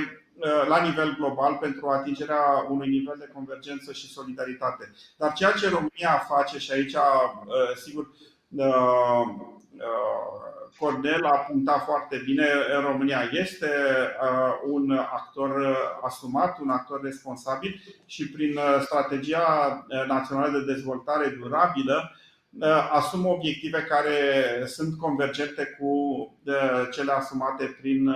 la nivel global pentru atingerea unui nivel de convergență și solidaritate. Dar ceea ce România face și aici, sigur, Cornel a punctat foarte bine, România este un actor asumat, un actor responsabil și prin strategia națională de dezvoltare durabilă asumă obiective care sunt convergente cu cele asumate prin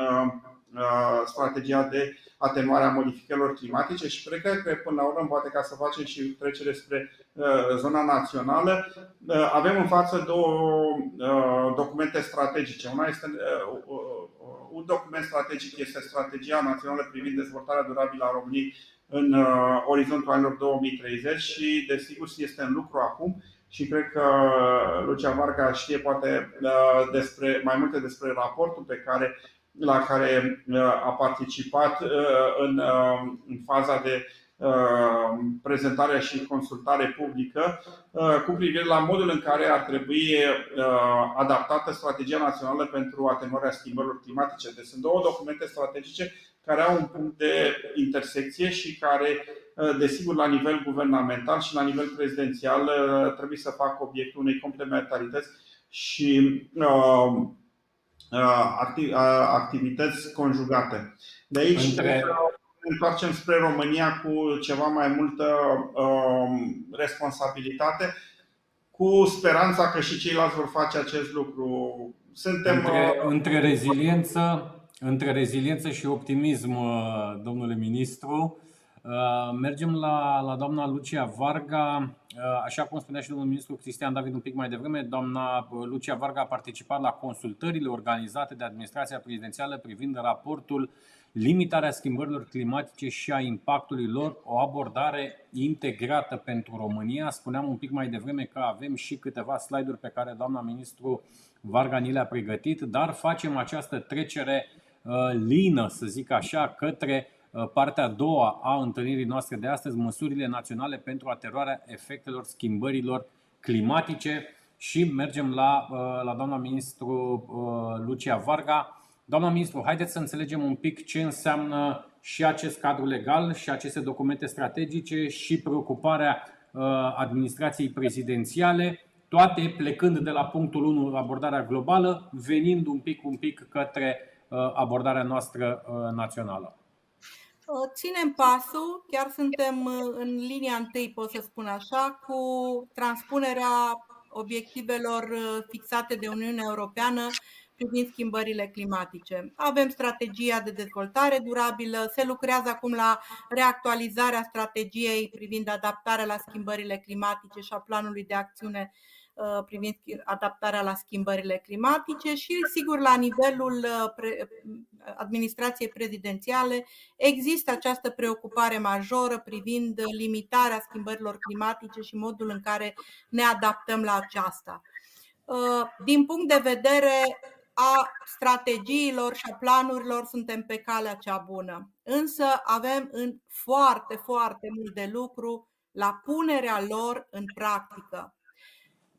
strategia de atenuare a modificărilor climatice și cred că până la urmă, poate ca să facem și trecere spre zona națională, avem în față două documente strategice. Una este un document strategic este strategia națională privind dezvoltarea durabilă a României în orizontul anilor 2030 și desigur este în lucru acum și cred că Lucia Varga știe poate despre, mai multe despre raportul pe care, la care a participat în, în faza de prezentare și consultare publică cu privire la modul în care ar trebui adaptată strategia națională pentru atenuarea schimbărilor climatice. Deci sunt două documente strategice care au un punct de intersecție și care, desigur, la nivel guvernamental și la nivel prezidențial trebuie să facă obiectul unei complementarități și activități conjugate. De aici Între ne întoarcem spre România cu ceva mai multă um, responsabilitate, cu speranța că și ceilalți vor face acest lucru. Suntem. Între, uh, între, reziliență, între reziliență și optimism, uh, domnule ministru, uh, mergem la, la doamna Lucia Varga. Așa cum spunea și domnul ministru Cristian David un pic mai devreme, doamna Lucia Varga a participat la consultările organizate de administrația prezidențială privind raportul limitarea schimbărilor climatice și a impactului lor, o abordare integrată pentru România. Spuneam un pic mai devreme că avem și câteva slide-uri pe care doamna ministru Varga ni le-a pregătit, dar facem această trecere uh, lină, să zic așa, către uh, partea a doua a întâlnirii noastre de astăzi, măsurile naționale pentru atenuarea efectelor schimbărilor climatice și mergem la, uh, la doamna ministru Lucia Varga Doamna ministru, haideți să înțelegem un pic ce înseamnă și acest cadru legal și aceste documente strategice și preocuparea uh, administrației prezidențiale, toate plecând de la punctul 1, abordarea globală, venind un pic, un pic către uh, abordarea noastră uh, națională. Ținem pasul, chiar suntem în linia întâi, pot să spun așa, cu transpunerea obiectivelor fixate de Uniunea Europeană privind schimbările climatice. Avem strategia de dezvoltare durabilă, se lucrează acum la reactualizarea strategiei privind adaptarea la schimbările climatice și a planului de acțiune uh, privind adaptarea la schimbările climatice și, sigur, la nivelul uh, administrației prezidențiale există această preocupare majoră privind limitarea schimbărilor climatice și modul în care ne adaptăm la aceasta. Uh, din punct de vedere a strategiilor și a planurilor suntem pe calea cea bună. Însă avem în foarte, foarte mult de lucru la punerea lor în practică.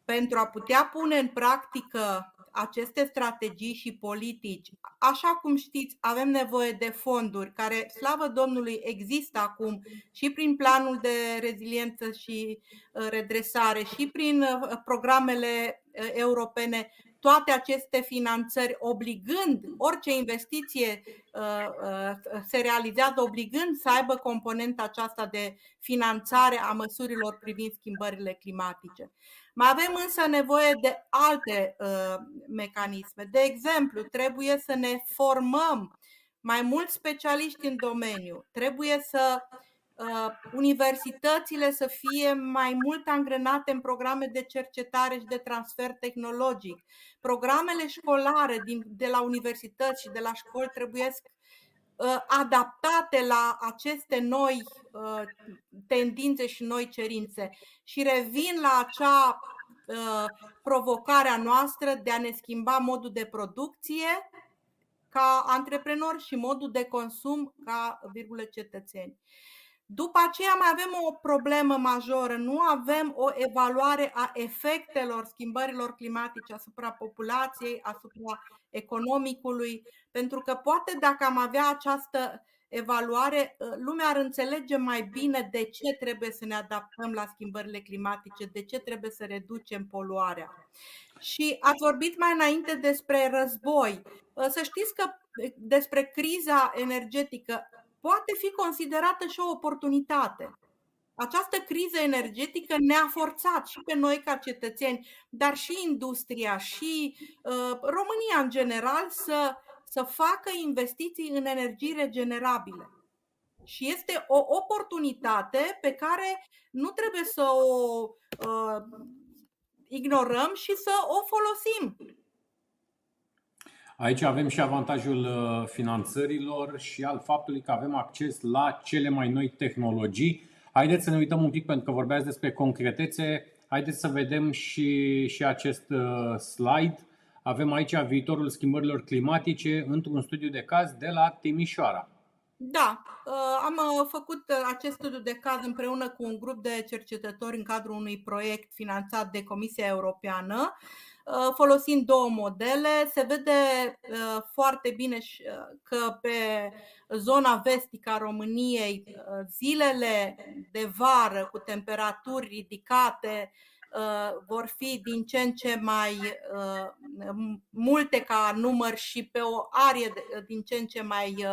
Pentru a putea pune în practică aceste strategii și politici, așa cum știți, avem nevoie de fonduri care, slavă Domnului, există acum și prin planul de reziliență și uh, redresare și prin uh, programele uh, europene toate aceste finanțări obligând orice investiție uh, uh, se realizează obligând să aibă componenta aceasta de finanțare a măsurilor privind schimbările climatice. Mai avem însă nevoie de alte uh, mecanisme. De exemplu, trebuie să ne formăm mai mulți specialiști în domeniu. Trebuie să Uh, universitățile să fie mai mult angrenate în programe de cercetare și de transfer tehnologic. Programele școlare din, de la universități și de la școli trebuie uh, adaptate la aceste noi uh, tendințe și noi cerințe. Și revin la acea provocare a noastră de a ne schimba modul de producție ca antreprenori și modul de consum ca virgulă cetățeni. După aceea mai avem o problemă majoră, nu avem o evaluare a efectelor schimbărilor climatice asupra populației, asupra economicului, pentru că poate dacă am avea această evaluare, lumea ar înțelege mai bine de ce trebuie să ne adaptăm la schimbările climatice, de ce trebuie să reducem poluarea. Și ați vorbit mai înainte despre război. Să știți că despre criza energetică poate fi considerată și o oportunitate. Această criză energetică ne-a forțat și pe noi ca cetățeni, dar și industria și uh, România în general să, să facă investiții în energii regenerabile. Și este o oportunitate pe care nu trebuie să o uh, ignorăm și să o folosim. Aici avem și avantajul uh, finanțărilor și al faptului că avem acces la cele mai noi tehnologii. Haideți să ne uităm un pic, pentru că vorbeați despre concretețe. Haideți să vedem și, și acest uh, slide. Avem aici viitorul schimbărilor climatice într-un studiu de caz de la Timișoara. Da, uh, am făcut acest studiu de caz împreună cu un grup de cercetători în cadrul unui proiect finanțat de Comisia Europeană Uh, folosind două modele. Se vede uh, foarte bine uh, că pe zona vestică a României zilele de vară cu temperaturi ridicate vor fi din ce în ce mai multe ca număr și pe o arie din ce în ce mai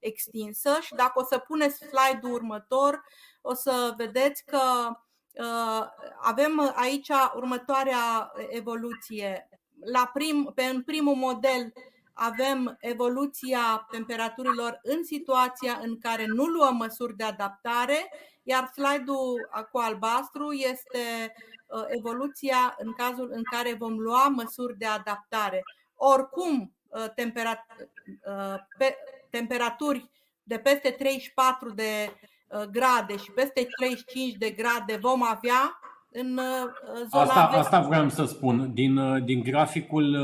extinsă. Și dacă o să puneți slide-ul următor, o să vedeți că Uh, avem aici următoarea evoluție. La prim, pe în primul model avem evoluția temperaturilor în situația în care nu luăm măsuri de adaptare, iar slide-ul cu albastru este uh, evoluția în cazul în care vom lua măsuri de adaptare. Oricum, uh, temperaturi de peste 34 de Uh, grade și peste 35 de grade vom avea în uh, zona Asta, asta vreau să spun. Din, uh, din graficul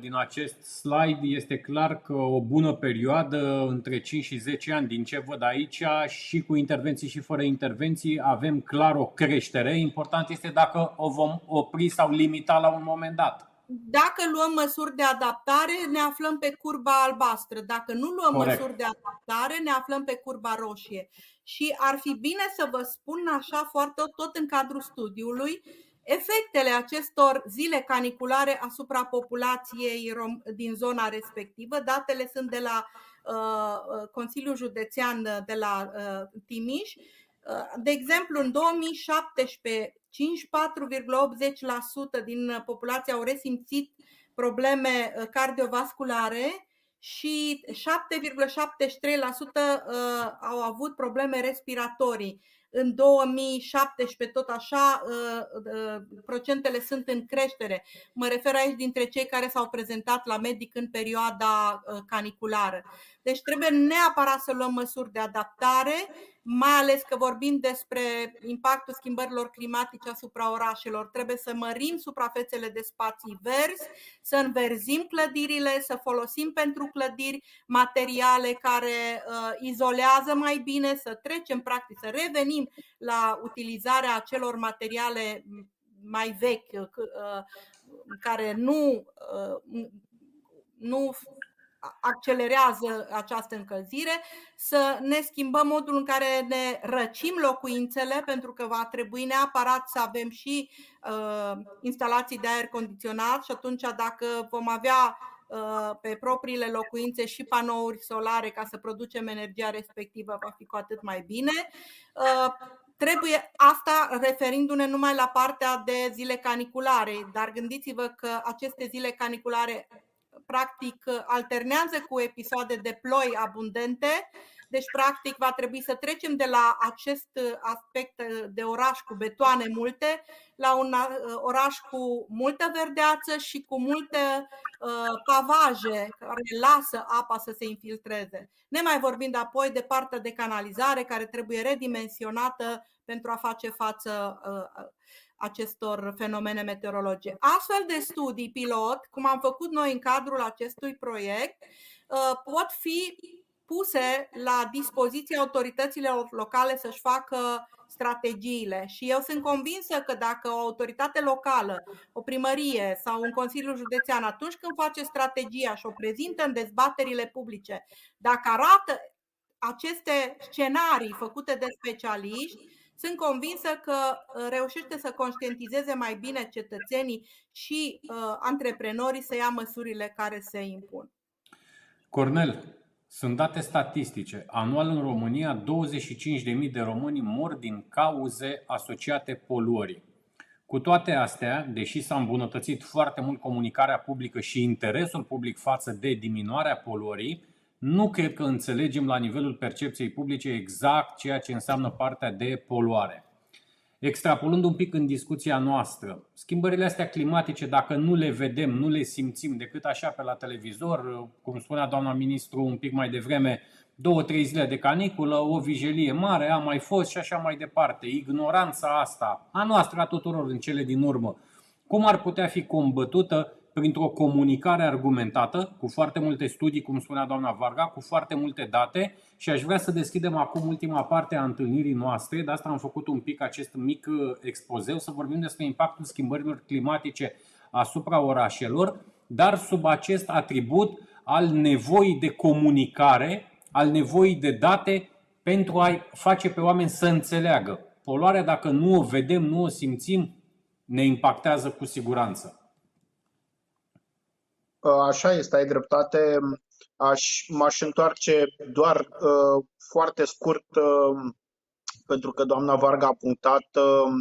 din acest slide este clar că o bună perioadă între 5 și 10 ani, din ce văd aici, și cu intervenții și fără intervenții, avem clar o creștere. Important este dacă o vom opri sau limita la un moment dat. Dacă luăm măsuri de adaptare, ne aflăm pe curba albastră. Dacă nu luăm Corect. măsuri de adaptare, ne aflăm pe curba roșie. Și ar fi bine să vă spun așa foarte tot în cadrul studiului efectele acestor zile caniculare asupra populației din zona respectivă. Datele sunt de la uh, Consiliul Județean de la uh, Timiș. Uh, de exemplu, în 2017 54,80% din populație au resimțit probleme uh, cardiovasculare și 7,73% uh, au avut probleme respiratorii. În 2017, tot așa, uh, procentele sunt în creștere. Mă refer aici dintre cei care s-au prezentat la medic în perioada caniculară. Deci trebuie neapărat să luăm măsuri de adaptare mai ales că vorbim despre impactul schimbărilor climatice asupra orașelor. Trebuie să mărim suprafețele de spații verzi, să înverzim clădirile, să folosim pentru clădiri materiale care uh, izolează mai bine, să trecem practic, să revenim la utilizarea acelor materiale mai vechi uh, care nu, uh, nu accelerează această încălzire, să ne schimbăm modul în care ne răcim locuințele, pentru că va trebui neapărat să avem și uh, instalații de aer condiționat și atunci dacă vom avea uh, pe propriile locuințe și panouri solare ca să producem energia respectivă, va fi cu atât mai bine. Uh, trebuie asta referindu-ne numai la partea de zile caniculare, dar gândiți-vă că aceste zile caniculare practic alternează cu episoade de ploi abundente. Deci, practic, va trebui să trecem de la acest aspect de oraș cu betoane multe la un uh, oraș cu multă verdeață și cu multe uh, pavaje care lasă apa să se infiltreze. Ne mai vorbind apoi de partea de canalizare care trebuie redimensionată pentru a face față uh, acestor fenomene meteorologice. Astfel de studii pilot, cum am făcut noi în cadrul acestui proiect, pot fi puse la dispoziția autorităților locale să-și facă strategiile. Și eu sunt convinsă că dacă o autoritate locală, o primărie sau un consiliu județean, atunci când face strategia și o prezintă în dezbaterile publice, dacă arată aceste scenarii făcute de specialiști, sunt convinsă că uh, reușește să conștientizeze mai bine cetățenii și uh, antreprenorii să ia măsurile care se impun. Cornel, sunt date statistice. Anual în România 25.000 de români mor din cauze asociate poluării. Cu toate astea, deși s-a îmbunătățit foarte mult comunicarea publică și interesul public față de diminuarea poluării, nu cred că înțelegem la nivelul percepției publice exact ceea ce înseamnă partea de poluare. Extrapolând un pic în discuția noastră, schimbările astea climatice, dacă nu le vedem, nu le simțim decât așa pe la televizor, cum spunea doamna ministru un pic mai devreme, două, trei zile de caniculă, o vijelie mare a mai fost și așa mai departe. Ignoranța asta, a noastră, a tuturor în cele din urmă, cum ar putea fi combătută printr-o comunicare argumentată, cu foarte multe studii, cum spunea doamna Varga, cu foarte multe date și aș vrea să deschidem acum ultima parte a întâlnirii noastre, de asta am făcut un pic acest mic uh, expozeu, să vorbim despre impactul schimbărilor climatice asupra orașelor, dar sub acest atribut al nevoii de comunicare, al nevoii de date pentru a face pe oameni să înțeleagă. Poluarea, dacă nu o vedem, nu o simțim, ne impactează cu siguranță. Uh, așa este, ai dreptate. Aș, m-aș întoarce doar uh, foarte scurt, uh, pentru că doamna Varga a punctat uh,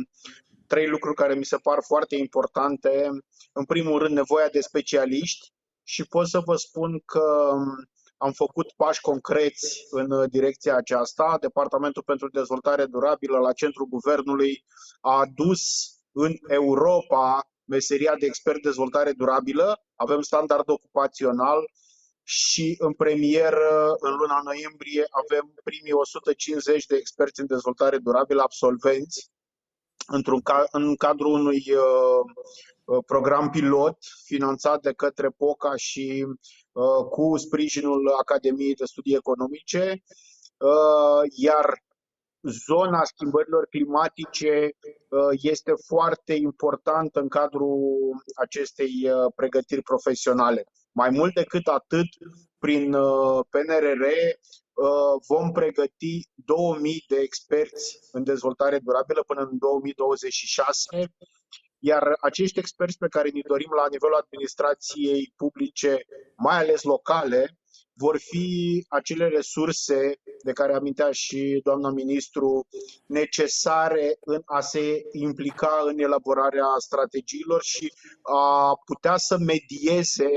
trei lucruri care mi se par foarte importante. În primul rând, nevoia de specialiști și pot să vă spun că um, am făcut pași concreți în direcția aceasta. Departamentul pentru Dezvoltare Durabilă la centrul guvernului a adus în Europa meseria de expert dezvoltare durabilă, avem standard ocupațional și în premieră, în luna noiembrie, avem primii 150 de experți în dezvoltare durabilă absolvenți într-un în cadrul unui uh, uh, program pilot finanțat de către POCA și uh, cu sprijinul Academiei de Studii Economice, uh, iar zona schimbărilor climatice uh, este foarte importantă în cadrul acestei uh, pregătiri profesionale. Mai mult decât atât, prin uh, PNRR vom pregăti 2000 de experți în dezvoltare durabilă până în 2026, iar acești experți pe care ni dorim la nivelul administrației publice, mai ales locale, vor fi acele resurse de care amintea și doamna ministru necesare în a se implica în elaborarea strategiilor și a putea să medieze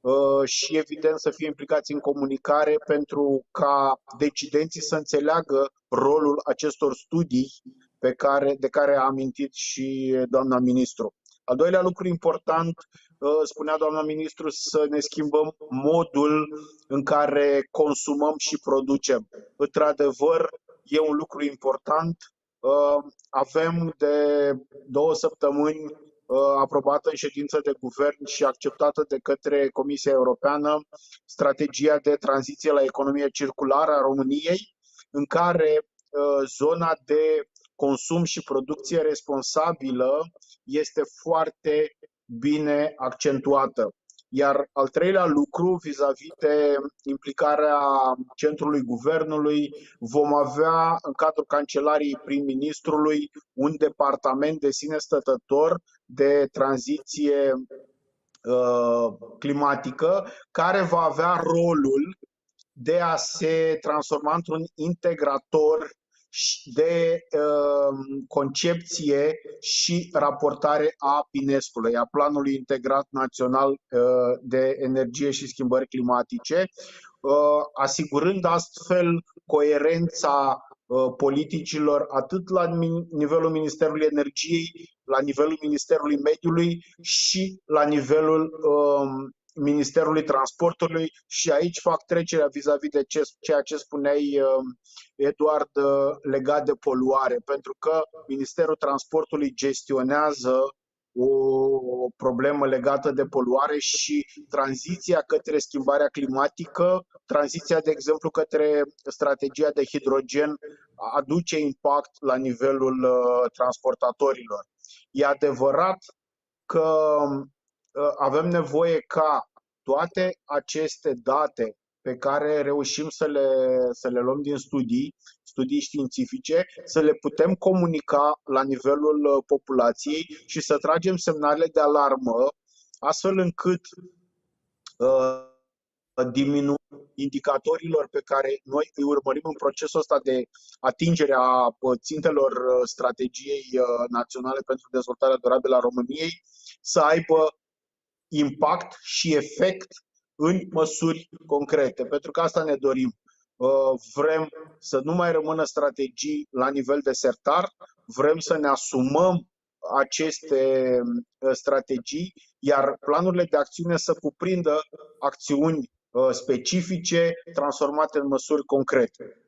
uh, și evident să fie implicați în comunicare pentru ca decidenții să înțeleagă rolul acestor studii pe care, de care a amintit și doamna ministru. Al doilea lucru important, uh, spunea doamna ministru, să ne schimbăm modul în care consumăm și producem. Într-adevăr, e un lucru important. Uh, avem de două săptămâni uh, aprobată în ședință de guvern și acceptată de către Comisia Europeană strategia de tranziție la economie circulară a României, în care zona de consum și producție responsabilă este foarte bine accentuată. Iar al treilea lucru, vis-a-vis de implicarea centrului guvernului, vom avea în cadrul cancelariei prim-ministrului un departament de sine stătător de tranziție uh, climatică, care va avea rolul de a se transforma într-un integrator de uh, concepție și raportare a PINESC-ului, a Planului Integrat Național uh, de Energie și Schimbări Climatice, uh, asigurând astfel coerența uh, politicilor atât la nivelul Ministerului Energiei, la nivelul Ministerului Mediului și la nivelul uh, Ministerului Transportului și aici fac trecerea vis-a-vis de ce, ceea ce spuneai, uh, Eduard, uh, legat de poluare, pentru că Ministerul Transportului gestionează o problemă legată de poluare și tranziția către schimbarea climatică, tranziția, de exemplu, către strategia de hidrogen aduce impact la nivelul uh, transportatorilor. E adevărat că uh, avem nevoie ca toate aceste date pe care reușim să le, să le luăm din studii, studii științifice, să le putem comunica la nivelul uh, populației și să tragem semnale de alarmă, astfel încât uh, diminu indicatorilor pe care noi îi urmărim în procesul ăsta de atingere a uh, țintelor uh, strategiei naționale pentru dezvoltarea durabilă a României să aibă impact și efect în măsuri concrete, pentru că asta ne dorim. Uh, vrem să nu mai rămână strategii la nivel de sertar, vrem să ne asumăm aceste uh, strategii, iar planurile de acțiune să cuprindă acțiuni uh, specifice transformate în măsuri concrete.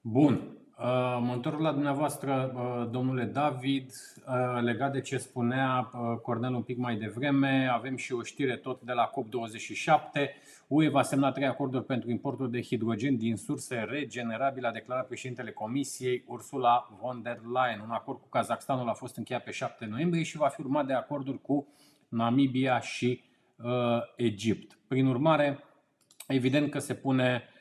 Bun. Uh, mă întorc la dumneavoastră, uh, domnule David, uh, legat de ce spunea Cornel un pic mai devreme. Avem și o știre tot de la COP27. UE va semna trei acorduri pentru importul de hidrogen din surse regenerabile, a declarat președintele Comisiei Ursula von der Leyen. Un acord cu Kazakhstanul a fost încheiat pe 7 noiembrie și va fi urmat de acorduri cu Namibia și uh, Egipt. Prin urmare, evident că se pune Uh,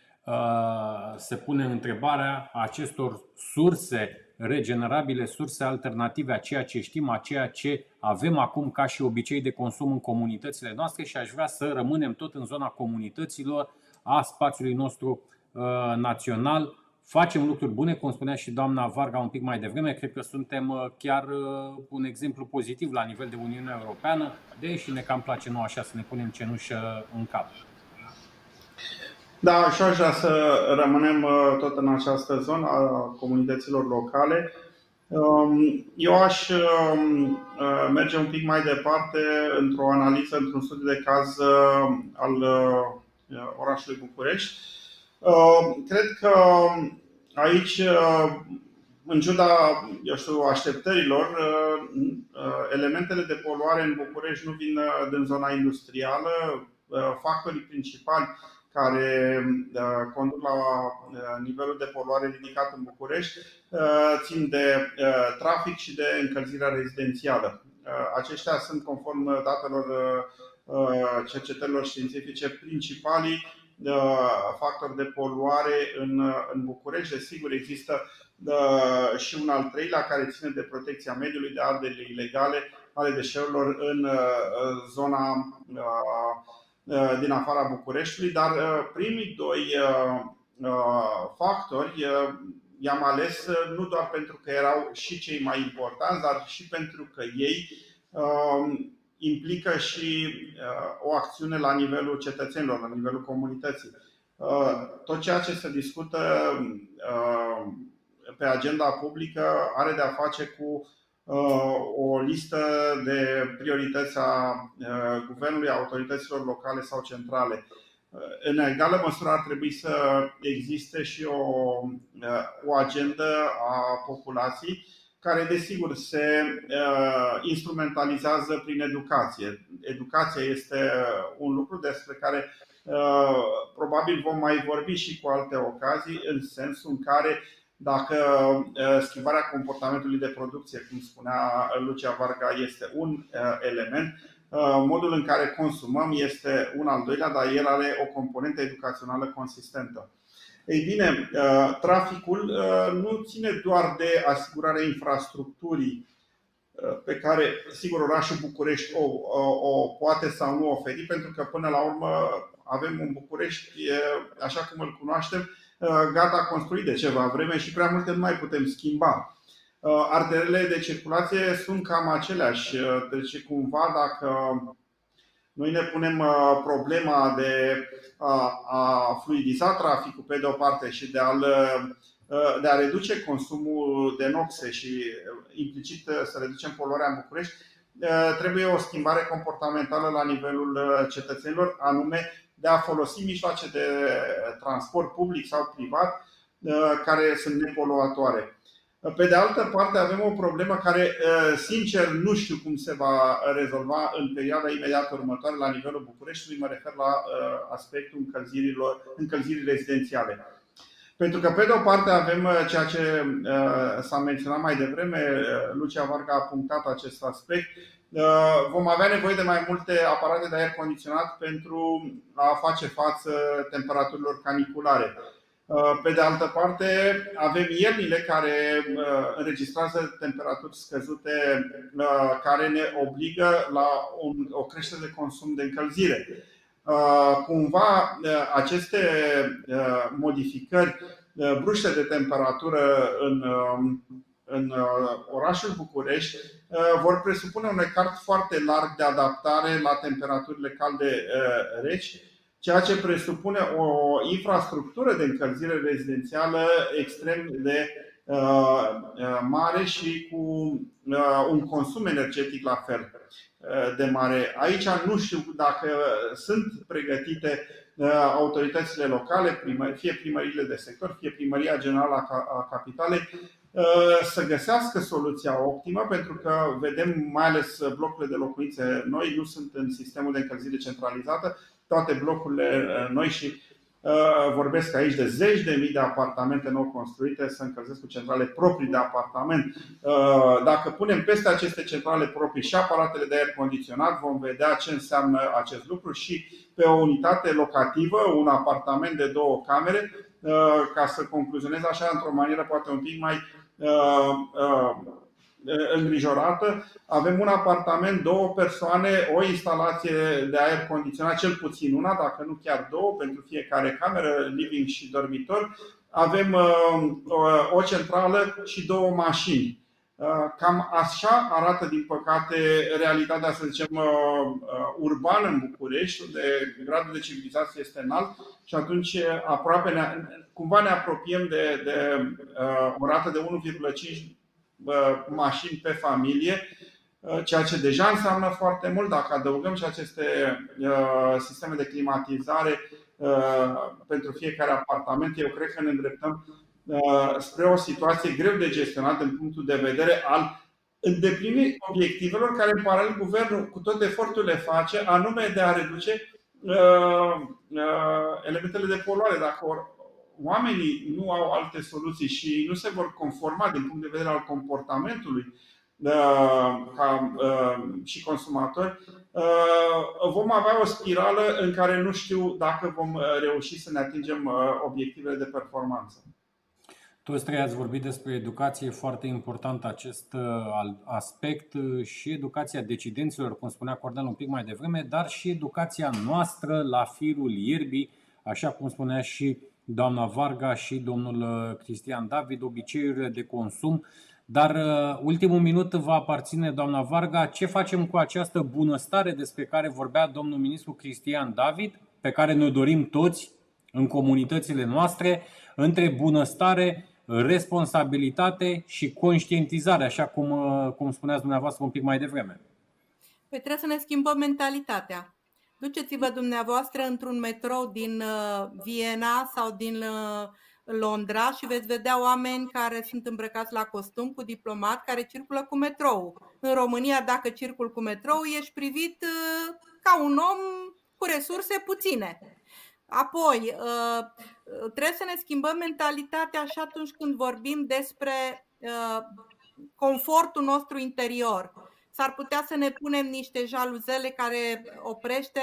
se pune întrebarea acestor surse regenerabile, surse alternative a ceea ce știm, a ceea ce avem acum ca și obicei de consum în comunitățile noastre și aș vrea să rămânem tot în zona comunităților, a spațiului nostru uh, național. Facem lucruri bune, cum spunea și doamna Varga un pic mai devreme, cred că suntem uh, chiar un exemplu pozitiv la nivel de Uniunea Europeană, deși ne cam place nou așa să ne punem cenușă în cap. Da, și aș vrea să rămânem uh, tot în această zonă a comunităților locale. Um, eu aș um, uh, merge un pic mai departe într-o analiză, într-un studiu de caz uh, al orașului București. Cred că aici, în ciuda eu știu, așteptărilor, elementele de poluare în București nu vin din zona industrială. Factorii principali care uh, conduc la uh, nivelul de poluare ridicat în București uh, țin de trafic și de încălzirea rezidențială. Aceștia sunt, conform datelor cercetărilor științifice, principalii factori de poluare în, în București. Desigur, există și un al treilea care ține de protecția mediului, de arderi ilegale ale deșeurilor în zona Uh, din afara Bucureștiului, dar uh, primii doi uh, factori i-am ales nu doar pentru că erau și cei mai importanți, dar și pentru că ei implică și o acțiune la nivelul cetățenilor, la nivelul comunității. Tot ceea ce se discută pe agenda publică are de a face cu Uh, o listă de priorități a uh, guvernului, a autorităților locale sau centrale. Uh, în egală măsură ar trebui să existe și o, o agendă a populației care desigur se instrumentalizează prin educație. Educația este un lucru despre care probabil vom mai vorbi și cu alte ocazii, în sensul în care dacă uh, schimbarea comportamentului de producție, cum spunea Lucia Varga, este un uh, element, uh, modul în care consumăm este un al doilea, dar el are o componentă educațională consistentă. Ei bine, traficul nu ține doar de asigurarea infrastructurii pe care, sigur, orașul București o, o, o poate sau nu oferi, pentru că până la urmă avem un București, așa cum îl cunoaștem, Uh, gata construit de ceva vreme și prea multe nu mai putem schimba. Uh, arterele de circulație sunt cam aceleași, uh, deci cumva dacă noi ne punem problema de a, a fluidiza traficul pe de o parte și de a de a reduce consumul de noxe și implicit să reducem poluarea în București, trebuie o schimbare comportamentală la nivelul cetățenilor, anume de a folosi mijloace de transport public sau privat uh, care sunt nepoluatoare. Pe de altă parte, avem o problemă care, sincer, nu știu cum se va rezolva în perioada imediat următoare la nivelul Bucureștiului. Mă refer la aspectul încălzirilor, încălzirii rezidențiale. Pentru că, pe de o parte, avem ceea ce s-a menționat mai devreme, Lucia Varga a punctat acest aspect, vom avea nevoie de mai multe aparate de aer condiționat pentru a face față temperaturilor caniculare. Uh, pe de altă parte, avem iernile care uh, înregistrează temperaturi scăzute, uh, care ne obligă la o creștere de consum de încălzire. Cumva, aceste modificări bruște de temperatură în, în orașul București vor presupune un ecart foarte larg de adaptare la temperaturile calde reci ceea ce presupune o infrastructură de încălzire rezidențială extrem de uh, uh, mare și cu uh, un consum energetic la fel de mare. Aici nu știu dacă sunt pregătite autoritățile locale, fie primările de sector, fie primăria generală a capitalei, să găsească soluția optimă, pentru că vedem mai ales blocurile de locuințe noi nu sunt în sistemul de încălzire centralizată, toate blocurile uh, noi și uh, vorbesc aici de zeci de mii de apartamente nou construite să încălzesc cu centrale proprii de apartament. Uh, dacă punem peste aceste centrale proprii și aparatele de aer condiționat, vom vedea ce înseamnă acest lucru și pe o unitate locativă, un apartament de două camere, ca să concluzionez așa într-o manieră poate un pic mai îngrijorată. Avem un apartament, două persoane, o instalație de aer condiționat, cel puțin una, dacă nu chiar două, pentru fiecare cameră, living și dormitor. Avem uh, o centrală și două mașini. Uh, cam așa arată, din păcate, realitatea, să zicem, uh, urbană în București, unde gradul de civilizație este înalt și atunci aproape ne, cumva ne apropiem de, de o rată de 1,5 mașini pe familie, ceea ce deja înseamnă foarte mult. Dacă adăugăm și aceste sisteme de climatizare pentru fiecare apartament, eu cred că ne îndreptăm spre o situație greu de gestionat din punctul de vedere al îndeplinirii obiectivelor care în paralel guvernul cu tot efortul le face, anume de a reduce elementele de poluare. Dacă oamenii nu au alte soluții și nu se vor conforma din punct de vedere al comportamentului uh, ca uh, și consumatori, uh, vom avea o spirală în care nu știu dacă vom reuși să ne atingem obiectivele de performanță. Toți trei ați vorbit despre educație, foarte important acest aspect și educația decidenților, cum spunea Cordel un pic mai devreme, dar și educația noastră la firul ierbii, așa cum spunea și doamna Varga și domnul uh, Cristian David, obiceiurile de consum. Dar uh, ultimul minut va aparține doamna Varga. Ce facem cu această bunăstare despre care vorbea domnul ministru Cristian David, pe care ne dorim toți în comunitățile noastre, între bunăstare, responsabilitate și conștientizare, așa cum, uh, cum spuneați dumneavoastră un pic mai devreme? Păi trebuie să ne schimbăm mentalitatea. Duceți-vă dumneavoastră într-un metrou din uh, Viena sau din uh, Londra și veți vedea oameni care sunt îmbrăcați la costum cu diplomat care circulă cu metrou. În România, dacă circul cu metrou, ești privit uh, ca un om cu resurse puține. Apoi, trebuie să ne schimbăm mentalitatea și atunci când vorbim despre confortul nostru interior s-ar putea să ne punem niște jaluzele care oprește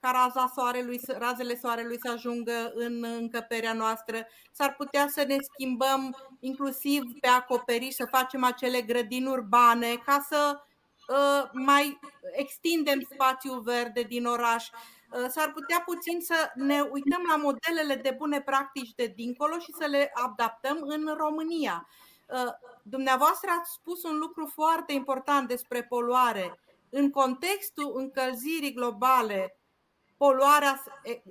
ca raza soarelui, razele soarelui să ajungă în încăperea noastră. S-ar putea să ne schimbăm inclusiv pe acoperiș, să facem acele grădini urbane ca să uh, mai extindem spațiul verde din oraș. Uh, s-ar putea puțin să ne uităm la modelele de bune practici de dincolo și să le adaptăm în România. Uh, dumneavoastră ați spus un lucru foarte important despre poluare. În contextul încălzirii globale, poluarea,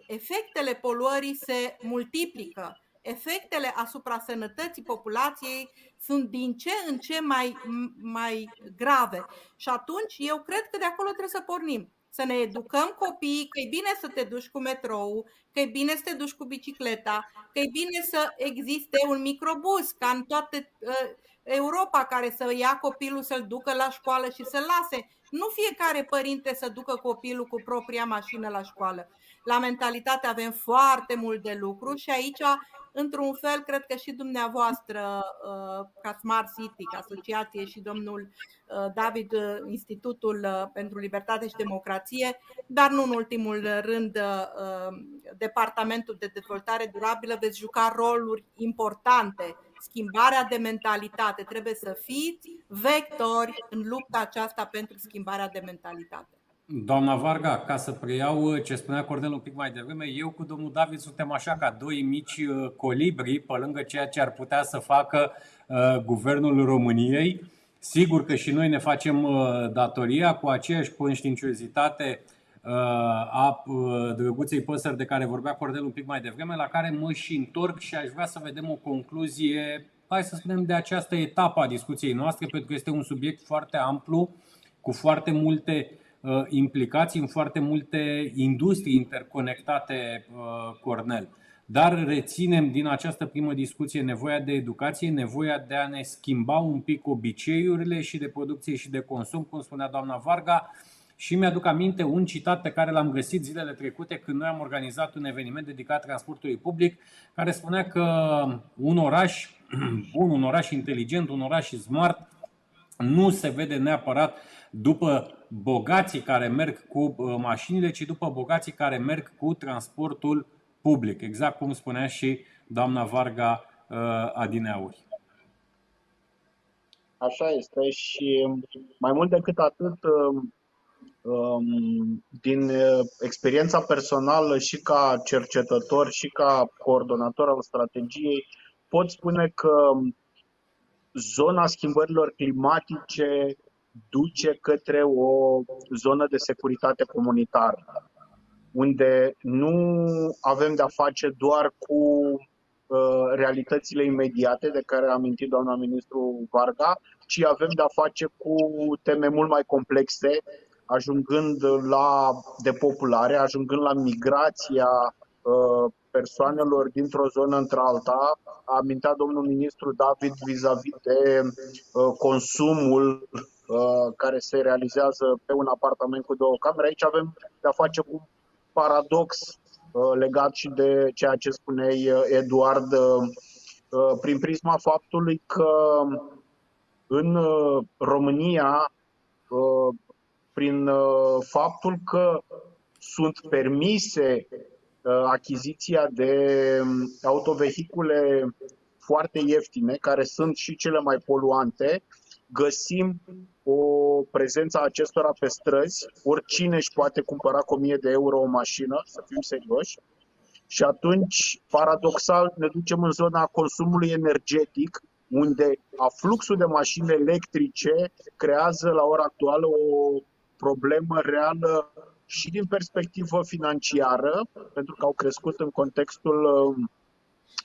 efectele poluării se multiplică. Efectele asupra sănătății populației sunt din ce în ce mai, mai grave. Și atunci eu cred că de acolo trebuie să pornim să ne educăm copiii că e bine să te duci cu metrou, că e bine să te duci cu bicicleta, că e bine să existe un microbus, ca în toate uh, Europa care să ia copilul să-l ducă la școală și să-l lase. Nu fiecare părinte să ducă copilul cu propria mașină la școală. La mentalitate avem foarte mult de lucru și aici într-un fel, cred că și dumneavoastră, uh, ca Smart City, ca asociație și domnul uh, David, uh, Institutul pentru Libertate și Democrație, dar nu în ultimul rând Departamentul de Dezvoltare Durabilă, veți juca roluri importante. Schimbarea de mentalitate. Trebuie să fiți vectori în lupta aceasta pentru schimbarea de mentalitate. Doamna Varga, ca să preiau uh, ce spunea Cornel un pic mai devreme, eu cu domnul David suntem așa ca doi mici uh, colibri pe lângă ceea ce ar putea să facă uh, guvernul României. Sigur că și noi ne facem uh, datoria cu aceeași conștiinciozitate uh, a uh, drăguței păsări de care vorbea Cornel un pic mai devreme, la care mă și întorc și aș vrea să vedem o concluzie, hai să spunem, de această etapă a discuției noastre, pentru că este un subiect foarte amplu, cu foarte multe uh, Uh, implicați în foarte multe industrii interconectate, uh, Cornel. Dar reținem din această primă discuție nevoia de educație, nevoia de a ne schimba un pic obiceiurile și de producție și de consum, cum spunea doamna Varga. Și mi-aduc aminte un citat pe care l-am găsit zilele trecute când noi am organizat un eveniment dedicat transportului public, care spunea că un oraș bun, un oraș inteligent, un oraș smart, nu se vede neapărat după bogații care merg cu uh, mașinile, ci după bogații care merg cu transportul public, exact cum spunea și doamna Varga uh, Adineauri. Așa este și mai mult decât atât, um, um, din uh, experiența personală și ca cercetător și ca coordonator al strategiei, pot spune că zona schimbărilor climatice duce către o zonă de securitate comunitară, unde nu avem de-a face doar cu uh, realitățile imediate de care a amintit doamna ministru Varga, ci avem de-a face cu teme mult mai complexe, ajungând la depopulare, ajungând la migrația uh, persoanelor dintr-o zonă într-alta. A amintit domnul ministru David vis-a-vis de uh, consumul Uh, care se realizează pe un apartament cu două camere. Aici avem de-a face cu paradox uh, legat și de ceea ce spuneai, uh, Eduard, prin prisma faptului că în România, prin faptul că sunt permise achiziția de um, autovehicule foarte ieftine, care sunt și cele mai poluante, găsim o prezență a acestora pe străzi, oricine își poate cumpăra cu 1000 de euro o mașină, să fim serioși, și atunci, paradoxal, ne ducem în zona consumului energetic, unde afluxul de mașini electrice creează la ora actuală o problemă reală și din perspectivă financiară, pentru că au crescut în contextul um,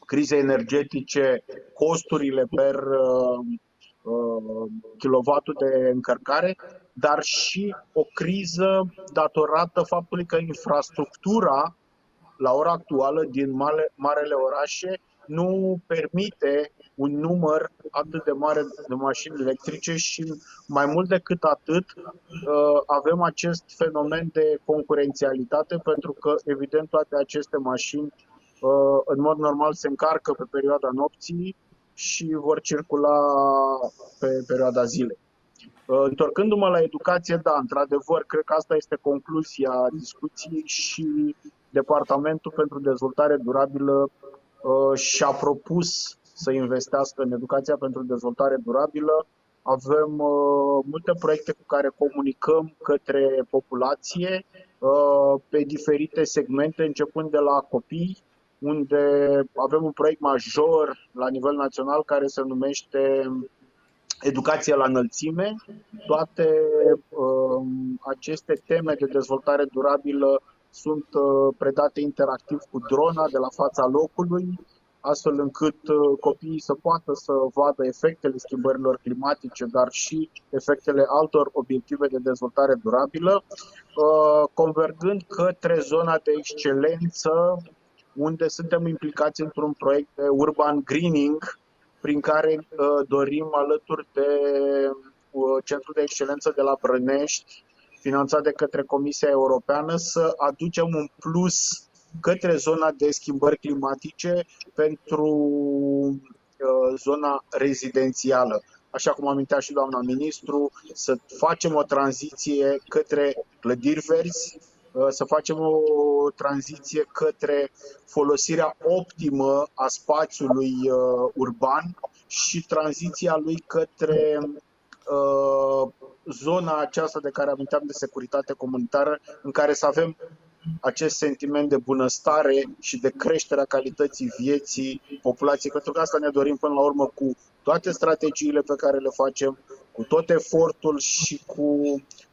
crizei energetice costurile per uh, Uh, kilovatul de încărcare, dar și o criză datorată faptului că infrastructura la ora actuală din mare, marele orașe nu permite un număr atât de mare de mașini electrice și mai mult decât atât uh, avem acest fenomen de concurențialitate pentru că evident toate aceste mașini uh, în mod normal se încarcă pe perioada nopții și vor circula pe perioada zilei. Uh, întorcându-mă la educație, da, într-adevăr, cred că asta este concluzia discuției și Departamentul pentru Dezvoltare Durabilă uh, și-a propus să investească în educația pentru dezvoltare durabilă. Avem uh, multe proiecte cu care comunicăm către populație pe diferite segmente, începând de la copii, unde avem un proiect major la nivel național care se numește Educație la înălțime. Toate uh, aceste teme de dezvoltare durabilă sunt uh, predate interactiv cu drona de la fața locului, astfel încât uh, copiii să poată să vadă efectele schimbărilor climatice, dar și efectele altor obiective de dezvoltare durabilă, uh, convergând către zona de excelență unde suntem implicați într-un proiect de urban greening, prin care dorim alături de Centrul de Excelență de la Brănești, finanțat de către Comisia Europeană, să aducem un plus către zona de schimbări climatice pentru zona rezidențială. Așa cum amintea și doamna ministru, să facem o tranziție către clădiri verzi, uh, să facem o tranziție către folosirea optimă a spațiului uh, urban și tranziția lui către uh, zona aceasta de care aminteam de securitate comunitară, în care să avem acest sentiment de bunăstare și de creșterea calității vieții populației, pentru că asta ne dorim până la urmă cu toate strategiile pe care le facem, cu tot efortul și cu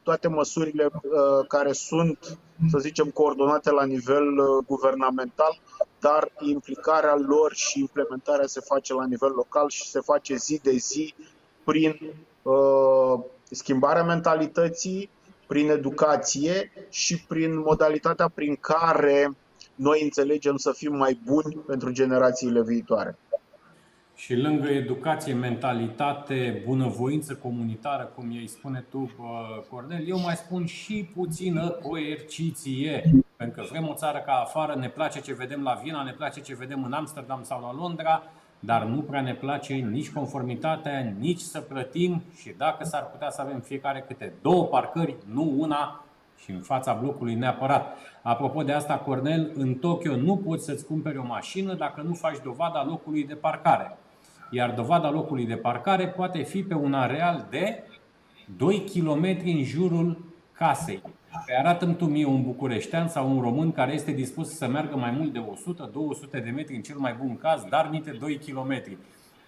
toate măsurile uh, care sunt, să zicem, coordonate la nivel uh, guvernamental, dar implicarea lor și implementarea se face la nivel local și se face zi de zi prin uh, schimbarea mentalității, prin educație și prin modalitatea prin care noi înțelegem să fim mai buni pentru generațiile viitoare. Și lângă educație, mentalitate, bunăvoință comunitară, cum ei spune tu, Cornel, eu mai spun și puțină coerciție. Pentru că vrem o țară ca afară, ne place ce vedem la Viena, ne place ce vedem în Amsterdam sau la Londra, dar nu prea ne place nici conformitatea, nici să plătim și dacă s-ar putea să avem fiecare câte două parcări, nu una și în fața blocului neapărat. Apropo de asta, Cornel, în Tokyo nu poți să-ți cumperi o mașină dacă nu faci dovada locului de parcare. Iar dovada locului de parcare poate fi pe un areal de 2 km în jurul casei. Pe arată-mi tu mie un bucureștean sau un român care este dispus să meargă mai mult de 100-200 de metri în cel mai bun caz, dar nite 2 km.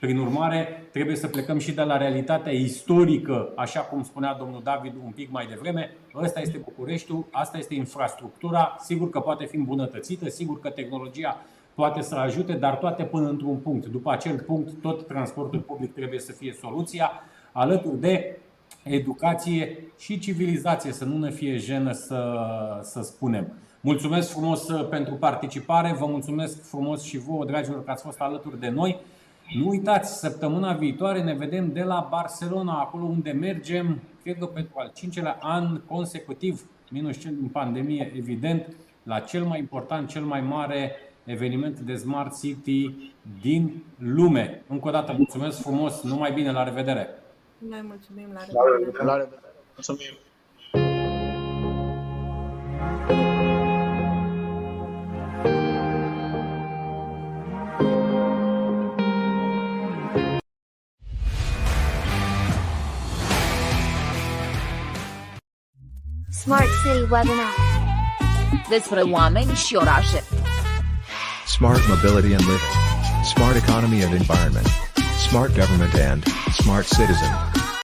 Prin urmare, trebuie să plecăm și de la realitatea istorică, așa cum spunea domnul David un pic mai devreme. Ăsta este Bucureștiul, asta este infrastructura, sigur că poate fi îmbunătățită, sigur că tehnologia poate să ajute, dar toate până într-un punct. După acel punct, tot transportul public trebuie să fie soluția, alături de educație și civilizație, să nu ne fie jenă să, să spunem. Mulțumesc frumos uh, pentru participare, vă mulțumesc frumos și vouă, dragilor, că ați fost alături de noi. Nu uitați, săptămâna viitoare ne vedem de la Barcelona, acolo unde mergem, cred că pentru al cincelea an consecutiv, minus cel din pandemie, evident, la cel mai important, cel mai mare eveniment de Smart City din lume. Încă o dată mulțumesc frumos, numai bine, la revedere! Noi mulțumim, la revedere! La revedere! Mulțumim! Smart City Webinar Despre oameni și orașe Smart Mobility and Living Smart Economy and Environment Smart Government and Smart Citizen